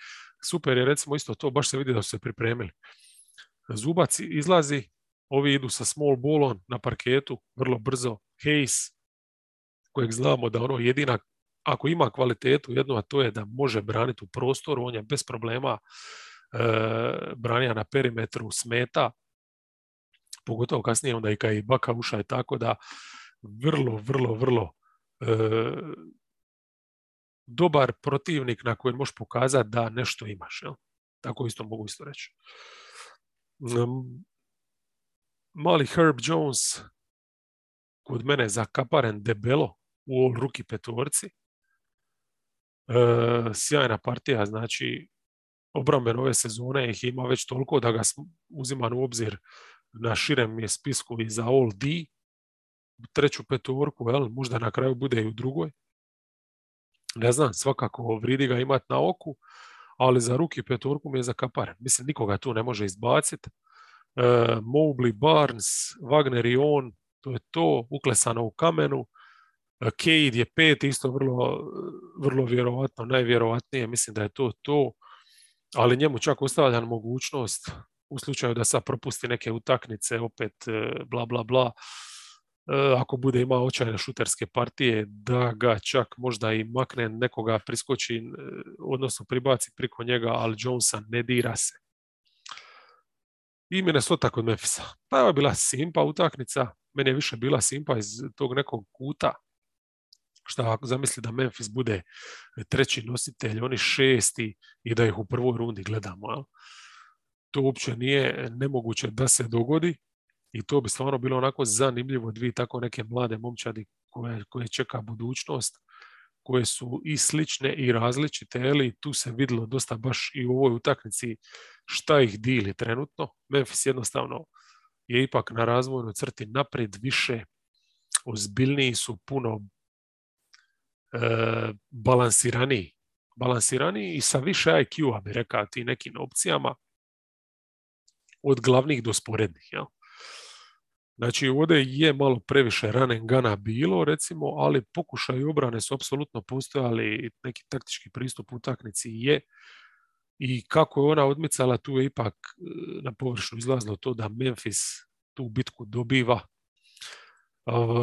Super je recimo isto to, baš se vidi da su se pripremili. Zubac izlazi, ovi idu sa small ballom na parketu, vrlo brzo. Hayes, kojeg znamo da ono jedina, ako ima kvalitetu jednu, a to je da može braniti u prostoru, on je bez problema branija na perimetru, smeta, pogotovo kasnije onda i kad i baka uša i tako da vrlo, vrlo, vrlo e, dobar protivnik na kojem možeš pokazati da nešto imaš. Jel? Tako isto mogu isto reći. Mali Herb Jones kod mene zakaparen debelo u all ruki petorci. E, sjajna partija, znači obramben ove sezone ih ima već toliko da ga uzimam u obzir na širem je spisku i za All D, treću petorku, jel? možda na kraju bude i u drugoj. Ne znam, svakako vridi ga imati na oku, ali za ruki petorku mi je zakaparen. Mislim, nikoga tu ne može izbaciti. E, Mobley, Barnes, Wagner i on, to je to, uklesano u kamenu. E, Cade je pet, isto vrlo, vrlo vjerovatno, najvjerovatnije, mislim da je to to, ali njemu čak ostavljam mogućnost u slučaju da sad propusti neke utaknice, opet e, bla bla bla, e, ako bude imao očajne šuterske partije, da ga čak možda i makne nekoga priskoči, e, odnosno pribaci priko njega, ali Jonesa ne dira se. I Minnesota kod Memphisa. Pa je bila simpa utaknica, meni je više bila simpa iz tog nekog kuta, šta ako zamisli da Memphis bude treći nositelj, oni šesti i da ih u prvoj rundi gledamo. Jel? to uopće nije nemoguće da se dogodi i to bi stvarno bilo onako zanimljivo dvije tako neke mlade momčadi koje, koje čeka budućnost koje su i slične i različite, ali tu se vidjelo dosta baš i u ovoj utakmici šta ih dili trenutno. Memphis jednostavno je ipak na razvojnoj crti naprijed više, ozbiljniji su puno balansiraniji, balansiraniji i sa više IQ-a bi rekao ti nekim opcijama od glavnih do sporednih. Jel? Znači, ovdje je malo previše run gana bilo, recimo, ali pokušaj obrane su apsolutno postojali, neki taktički pristup utakmici je i kako je ona odmicala, tu je ipak e, na površinu izlazilo to da Memphis tu bitku dobiva.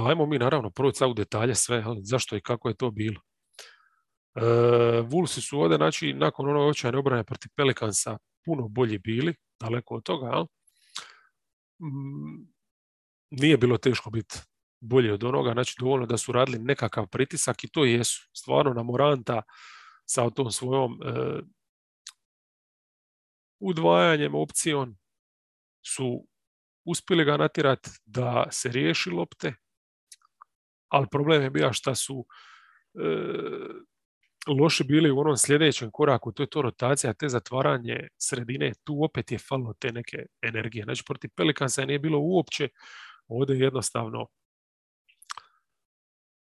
Ajmo mi naravno proći u detalje sve, ali zašto i kako je to bilo. Uh, Wolvesi su ovdje, znači, nakon onog očajne obrane protiv Pelikansa puno bolji bili, daleko od toga, jel? Mm, nije bilo teško biti bolje od onoga, znači dovoljno da su radili nekakav pritisak i to jesu. Stvarno na Moranta sa tom svojom e, udvajanjem opcijom su uspjeli ga natirati da se riješi lopte, ali problem je bio što su e, loši bili u onom sljedećem koraku, to je to rotacija, te zatvaranje sredine, tu opet je falilo te neke energije. Znači, protiv Pelikansa nije bilo uopće, ovdje jednostavno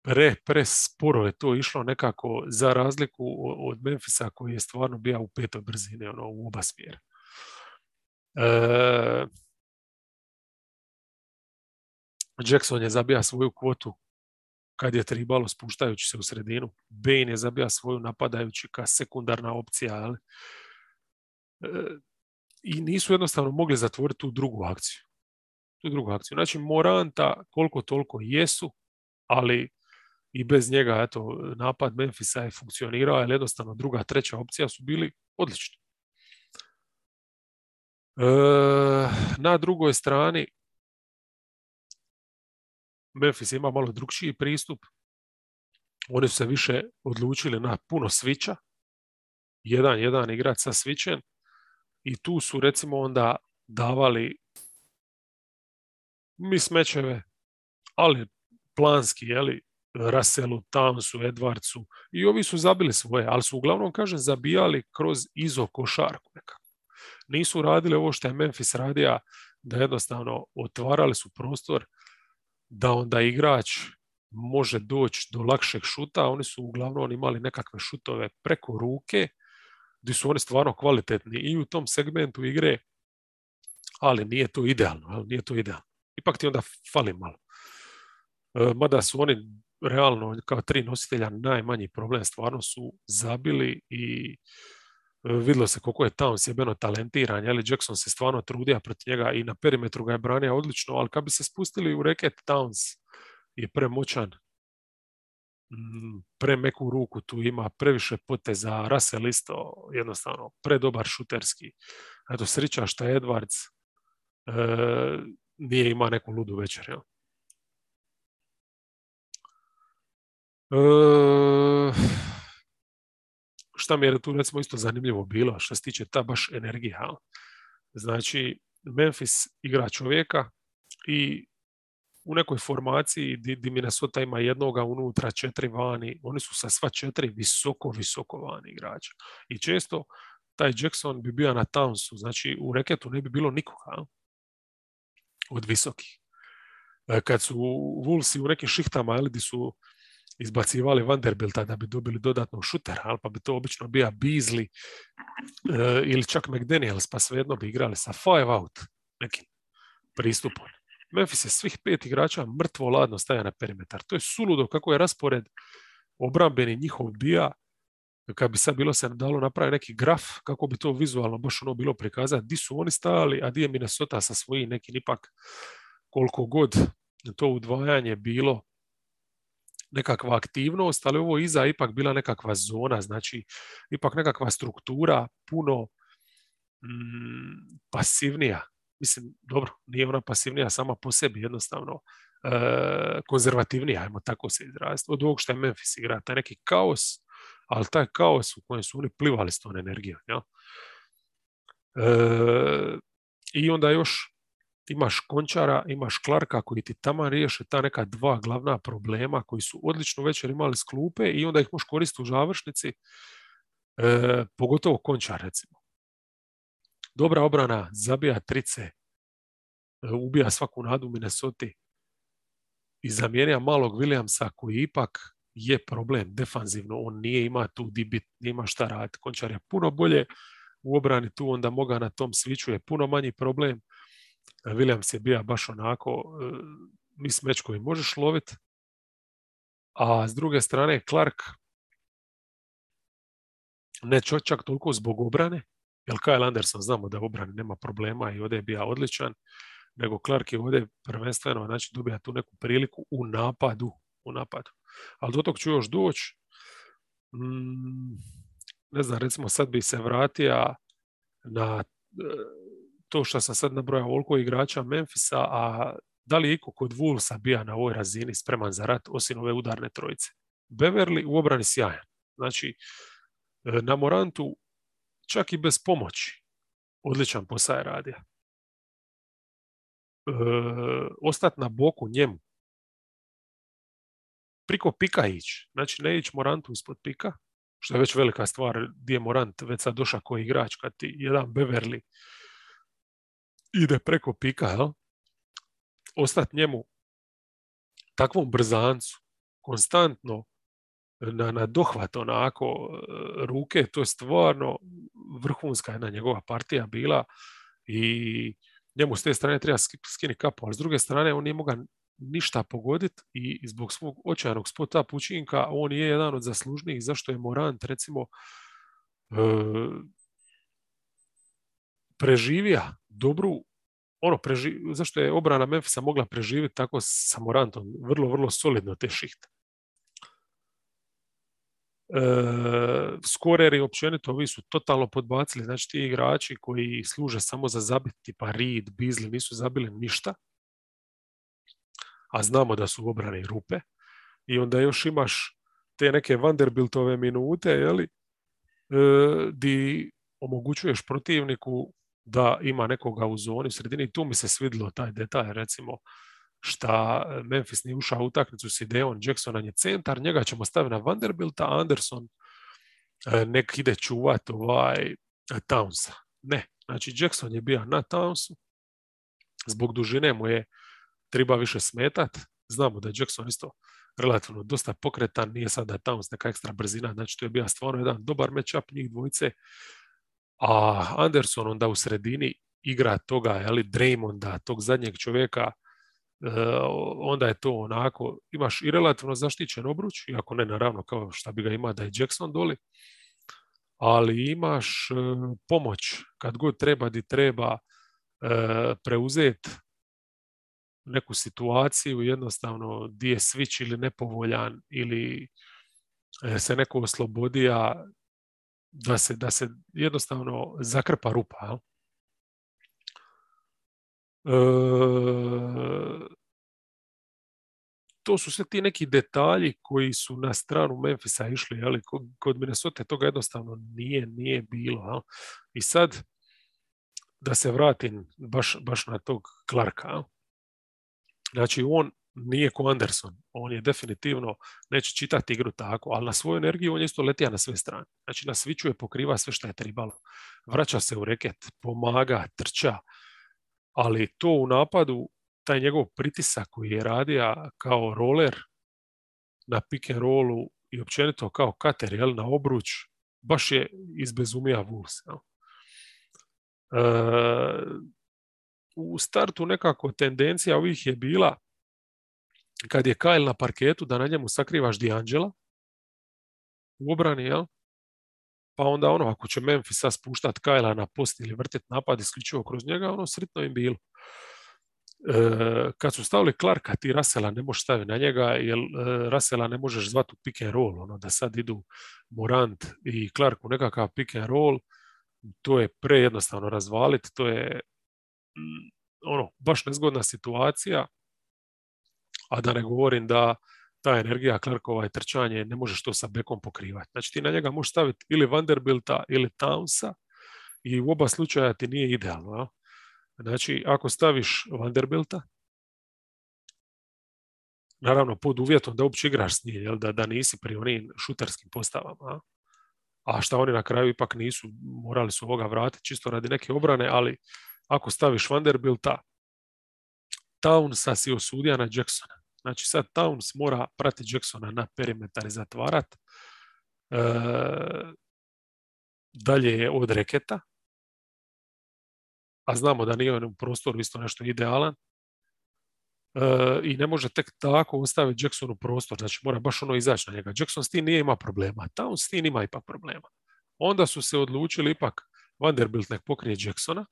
pre, pre sporo je to išlo nekako za razliku od Memfisa koji je stvarno bio u petoj brzine, ono, u oba smjera. E, Jackson je zabija svoju kvotu kad je tribalo spuštajući se u sredinu. Bane je zabija svoju napadajući ka sekundarna opcija. Ali, e, I nisu jednostavno mogli zatvoriti tu drugu akciju. Tu drugu akciju. Znači Moranta koliko toliko jesu, ali i bez njega eto, napad Memfisa je funkcionirao, ali jednostavno druga, treća opcija su bili odlični. E, na drugoj strani Memphis ima malo drugčiji pristup. Oni su se više odlučili na puno svića. Jedan, jedan igrač sa svićem. I tu su recimo onda davali mismečeve, ali planski, jeli, Russellu, Townsu, Edwardsu i ovi su zabili svoje, ali su uglavnom, kažem, zabijali kroz izo košarku nekako. Nisu radili ovo što je Memphis radija, da jednostavno otvarali su prostor da onda igrač može doći do lakšeg šuta, oni su uglavnom imali nekakve šutove preko ruke, gdje su oni stvarno kvalitetni i u tom segmentu igre, ali nije to idealno, ali nije to idealno. Ipak ti onda fali malo. mada su oni realno kao tri nositelja najmanji problem stvarno su zabili i vidjelo se koliko je Towns jebeno talentiran, ali Jackson se stvarno trudio protiv njega i na perimetru ga je branio odlično, ali kad bi se spustili u reket Towns je premoćan, mm, premeku ruku tu ima, previše poteza, Russell isto jednostavno, predobar šuterski. Eto, srića što je Edwards e, nije ima neku ludu večer. Ja. E, šta mi je tu recimo isto zanimljivo bilo što se tiče ta baš energija. Znači, Memphis igra čovjeka i u nekoj formaciji di, Minnesota ima jednoga unutra, četiri vani, oni su sa sva četiri visoko, visoko vani igrača. I često taj Jackson bi bio na Townsu, znači u reketu ne bi bilo nikoga od visokih. E, kad su Woolsi u nekim šihtama, ali su izbacivali Vanderbilta da bi dobili dodatnog šutera, pa bi to obično bio Beasley e, ili čak McDaniels, pa svejedno bi igrali sa five out nekim pristupom. Memphis je svih pet igrača mrtvo ladno staja na perimetar. To je suludo kako je raspored obrambeni njihov bija kad bi sad bilo se dalo napraviti neki graf, kako bi to vizualno baš ono bilo prikazati, di su oni stajali, a di je Minnesota sa svojim nekim ipak koliko god to udvajanje bilo nekakva aktivnost, ali ovo iza ipak bila nekakva zona, znači ipak nekakva struktura puno mm, pasivnija. Mislim, dobro, nije ona pasivnija sama po sebi, jednostavno e, konzervativnija, ajmo tako se izraziti, od ovog što je Memphis igra, taj neki kaos, ali taj kaos u kojem su oni plivali s tom energijom. Ja? E, I onda još imaš Končara, imaš Klarka koji ti tamo riješe ta neka dva glavna problema koji su odlično večer imali s klupe i onda ih možeš koristiti u završnici, e, pogotovo Končar recimo. Dobra obrana, zabija trice, e, ubija svaku nadu Minnesota i zamijenija malog Williamsa koji ipak je problem defanzivno, on nije ima tu dibit, nije ima šta raditi. Končar je puno bolje u obrani tu, onda moga na tom sviću je puno manji problem Williams je bio baš onako e, mis meč koji možeš loviti. A s druge strane Clark ne čak toliko zbog obrane, jer Kyle Anderson znamo da u obrani nema problema i ovdje je bio odličan, nego Clark je ovdje prvenstveno znači, dobija tu neku priliku u napadu. U napadu. Ali do tog ću još doći. Mm, ne znam, recimo sad bi se vratio na e, to što sam sad nabrojao ovoliko igrača Memfisa, a da li je iko kod Woolsa bija na ovoj razini spreman za rat osim ove udarne trojice? Beverly u obrani sjajan. Znači, e, na Morantu čak i bez pomoći odličan posao je radio. E, ostat na boku njemu. Priko pika ići. Znači, ne ići Morantu ispod pika, što je već velika stvar, gdje je Morant već sad došao koji igrač, kad ti jedan Beverly ide preko pika, jel? Ostat njemu takvom brzancu, konstantno na, na dohvat onako e, ruke, to je stvarno vrhunska jedna njegova partija bila i njemu s te strane treba skini kapu, ali s druge strane on nije mogao ništa pogoditi i zbog svog očajnog spota pučinka on je jedan od zaslužnijih zašto je Morant recimo e, preživija dobru ono, preži, zašto je obrana Memphisa mogla preživjeti tako sa Morantom, vrlo, vrlo solidno te šihte. E, skoreri općenito ovi su totalno podbacili, znači ti igrači koji služe samo za zabiti, tipa Reed, Beasley, nisu zabili ništa, a znamo da su u obrani rupe, i onda još imaš te neke Vanderbiltove minute, jeli, e, di omogućuješ protivniku da ima nekoga u zoni u sredini. Tu mi se svidilo taj detalj, recimo, šta Memphis nije ušao u utakmicu s idejom Jackson je centar, njega ćemo staviti na Vanderbilta, Anderson e, nek ide čuvat ovaj Townsa. Ne, znači Jackson je bio na Townsu, zbog dužine mu je treba više smetat. Znamo da je Jackson isto relativno dosta pokretan, nije sada Towns neka ekstra brzina, znači to je bio stvarno jedan dobar matchup njih dvojice a Anderson onda u sredini igra toga, ali Draymonda, tog zadnjeg čovjeka onda je to onako, imaš i relativno zaštićen obruč, iako ne naravno kao šta bi ga ima da je Jackson doli, ali imaš e, pomoć. Kad god treba di treba e, preuzeti neku situaciju jednostavno di je switch ili nepovoljan ili e, se neko oslobodija da se, da se jednostavno zakrpa rupa. E, to su sve ti neki detalji koji su na stranu Memphisa išli, ali kod Minnesota toga jednostavno nije, nije bilo. I sad, da se vratim baš, baš na tog Clarka. Znači, on nije ko Anderson. On je definitivno, neće čitati igru tako, ali na svoju energiju on je isto letija na sve strane. Znači, na sviću je pokriva sve što je trebalo. Vraća se u reket, pomaga, trča, ali to u napadu taj njegov pritisak koji je radio kao roller na pick and rollu i općenito kao kater jel, na obruč, baš je izbezumija Wolves. E, u startu nekako tendencija ovih je bila kad je Kyle na parketu da na njemu sakrivaš D'Angela u obrani, jel? Pa onda ono, ako će Memphis sad spuštat Kajla na post ili vrtjet napad isključivo kroz njega, ono sritno im bilo. E, kad su stavili Clarka, ti Rasela ne možeš staviti na njega, jer e, Rasela ne možeš zvati u pick and roll, ono, da sad idu Morant i Clark u nekakav pick and roll, to je prejednostavno razvaliti, to je mm, ono, baš nezgodna situacija, a da ne govorim da ta energija Clarkova i trčanje ne možeš to sa bekom pokrivati. Znači ti na njega možeš staviti ili Vanderbilta ili Townsa i u oba slučaja ti nije idealno. Znači, ako staviš Vanderbilta, naravno pod uvjetom da uopće igraš s njim, da, da nisi pri onim šutarskim postavama. A šta oni na kraju ipak nisu, morali su ovoga vratiti čisto radi neke obrane, ali ako staviš Vanderbilta, Townsa si osudio na Jacksona. Znači sad Towns mora pratiti Jacksona na perimetar i zatvarat. E, dalje je od reketa, a znamo da nije u prostoru isto nešto idealan. E, I ne može tek tako ostaviti Jacksonu prostor, znači mora baš ono izaći na njega. Jackson s tim nije ima problema, Towns s tim ima ipak problema. Onda su se odlučili ipak Vanderbilt nek pokrije Jacksona,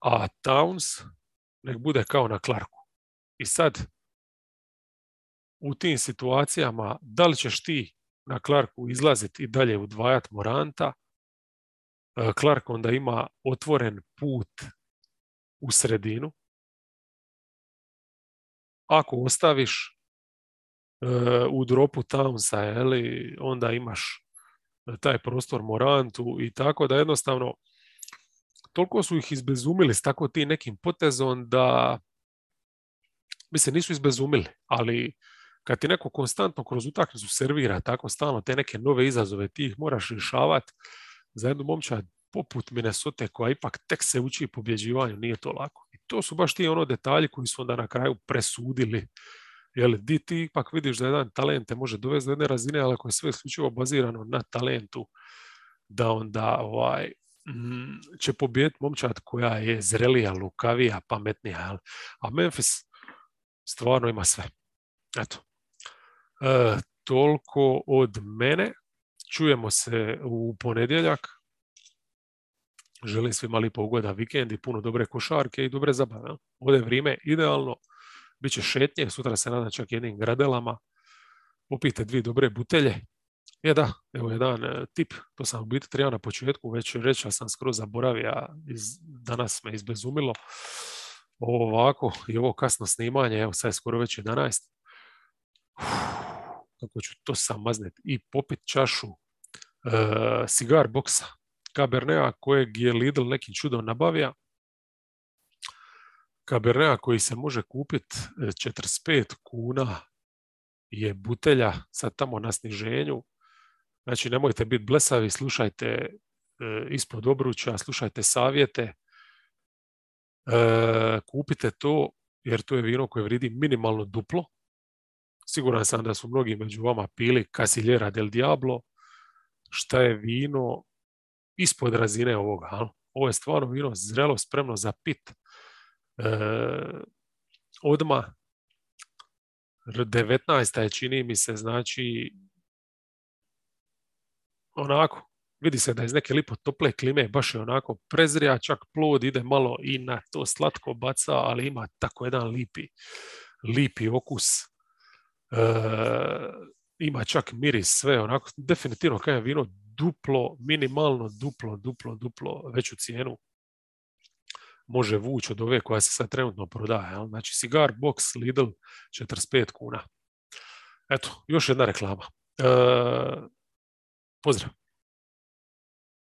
a Towns nek bude kao na Clarku. I sad, u tim situacijama, da li ćeš ti na Clarku izlaziti i dalje udvajati Moranta, E, Clark onda ima otvoren put u sredinu. Ako ostaviš e, u dropu Townsa, onda imaš taj prostor Morantu i tako da jednostavno toliko su ih izbezumili s tako ti nekim potezom da mislim nisu izbezumili, ali kad ti neko konstantno kroz utakmicu servira tako stalno te neke nove izazove, ti ih moraš rješavati za jednu momčad poput Minnesota koja ipak tek se uči pobjeđivanju, nije to lako. I to su baš ti ono detalji koji su onda na kraju presudili. Jel, di ti ipak vidiš da jedan talent te može dovesti do jedne razine, ali ako je sve isključivo bazirano na talentu, da onda ovaj, mm, će pobijediti momčad koja je zrelija, lukavija, pametnija. A Memphis stvarno ima sve. Eto. E, toliko od mene. Čujemo se u ponedjeljak. Želim svima lipo ugoda vikend i puno dobre košarke i dobre zabave. Ovdje je vrijeme idealno. Biće šetnje, sutra se nadam čak jednim gradelama. Popijte dvije dobre butelje. Je da, evo jedan e, tip, to sam u biti trebao na početku već reći, sam skroz zaboravio, iz, danas me izbezumilo. Ovako i ovo kasno snimanje, evo sad je skoro već 11. kako ću to sam mazneti i popit čašu e, cigar boksa Cabernea kojeg je Lidl nekim čudom nabavija. Cabernea koji se može kupiti 45 e, kuna je butelja sad tamo na sniženju. Znači nemojte biti blesavi, slušajte e, ispod obruča, slušajte savjete, e, kupite to jer to je vino koje vridi minimalno duplo. Siguran sam da su mnogi među vama pili Casiljera del Diablo, šta je vino ispod razine ovoga. Ovo je stvarno vino zrelo, spremno za pit. E, odma 19. je čini mi se, znači onako, vidi se da iz neke lipo tople klime baš je onako prezrija, čak plod ide malo i na to slatko baca, ali ima tako jedan lipi, lipi okus. E, ima čak miris, sve onako, definitivno je vino duplo, minimalno duplo, duplo, duplo veću cijenu može vući od ove koja se sad trenutno prodaje. Znači, cigar box Lidl 45 kuna. Eto, još jedna reklama. E, pozdrav.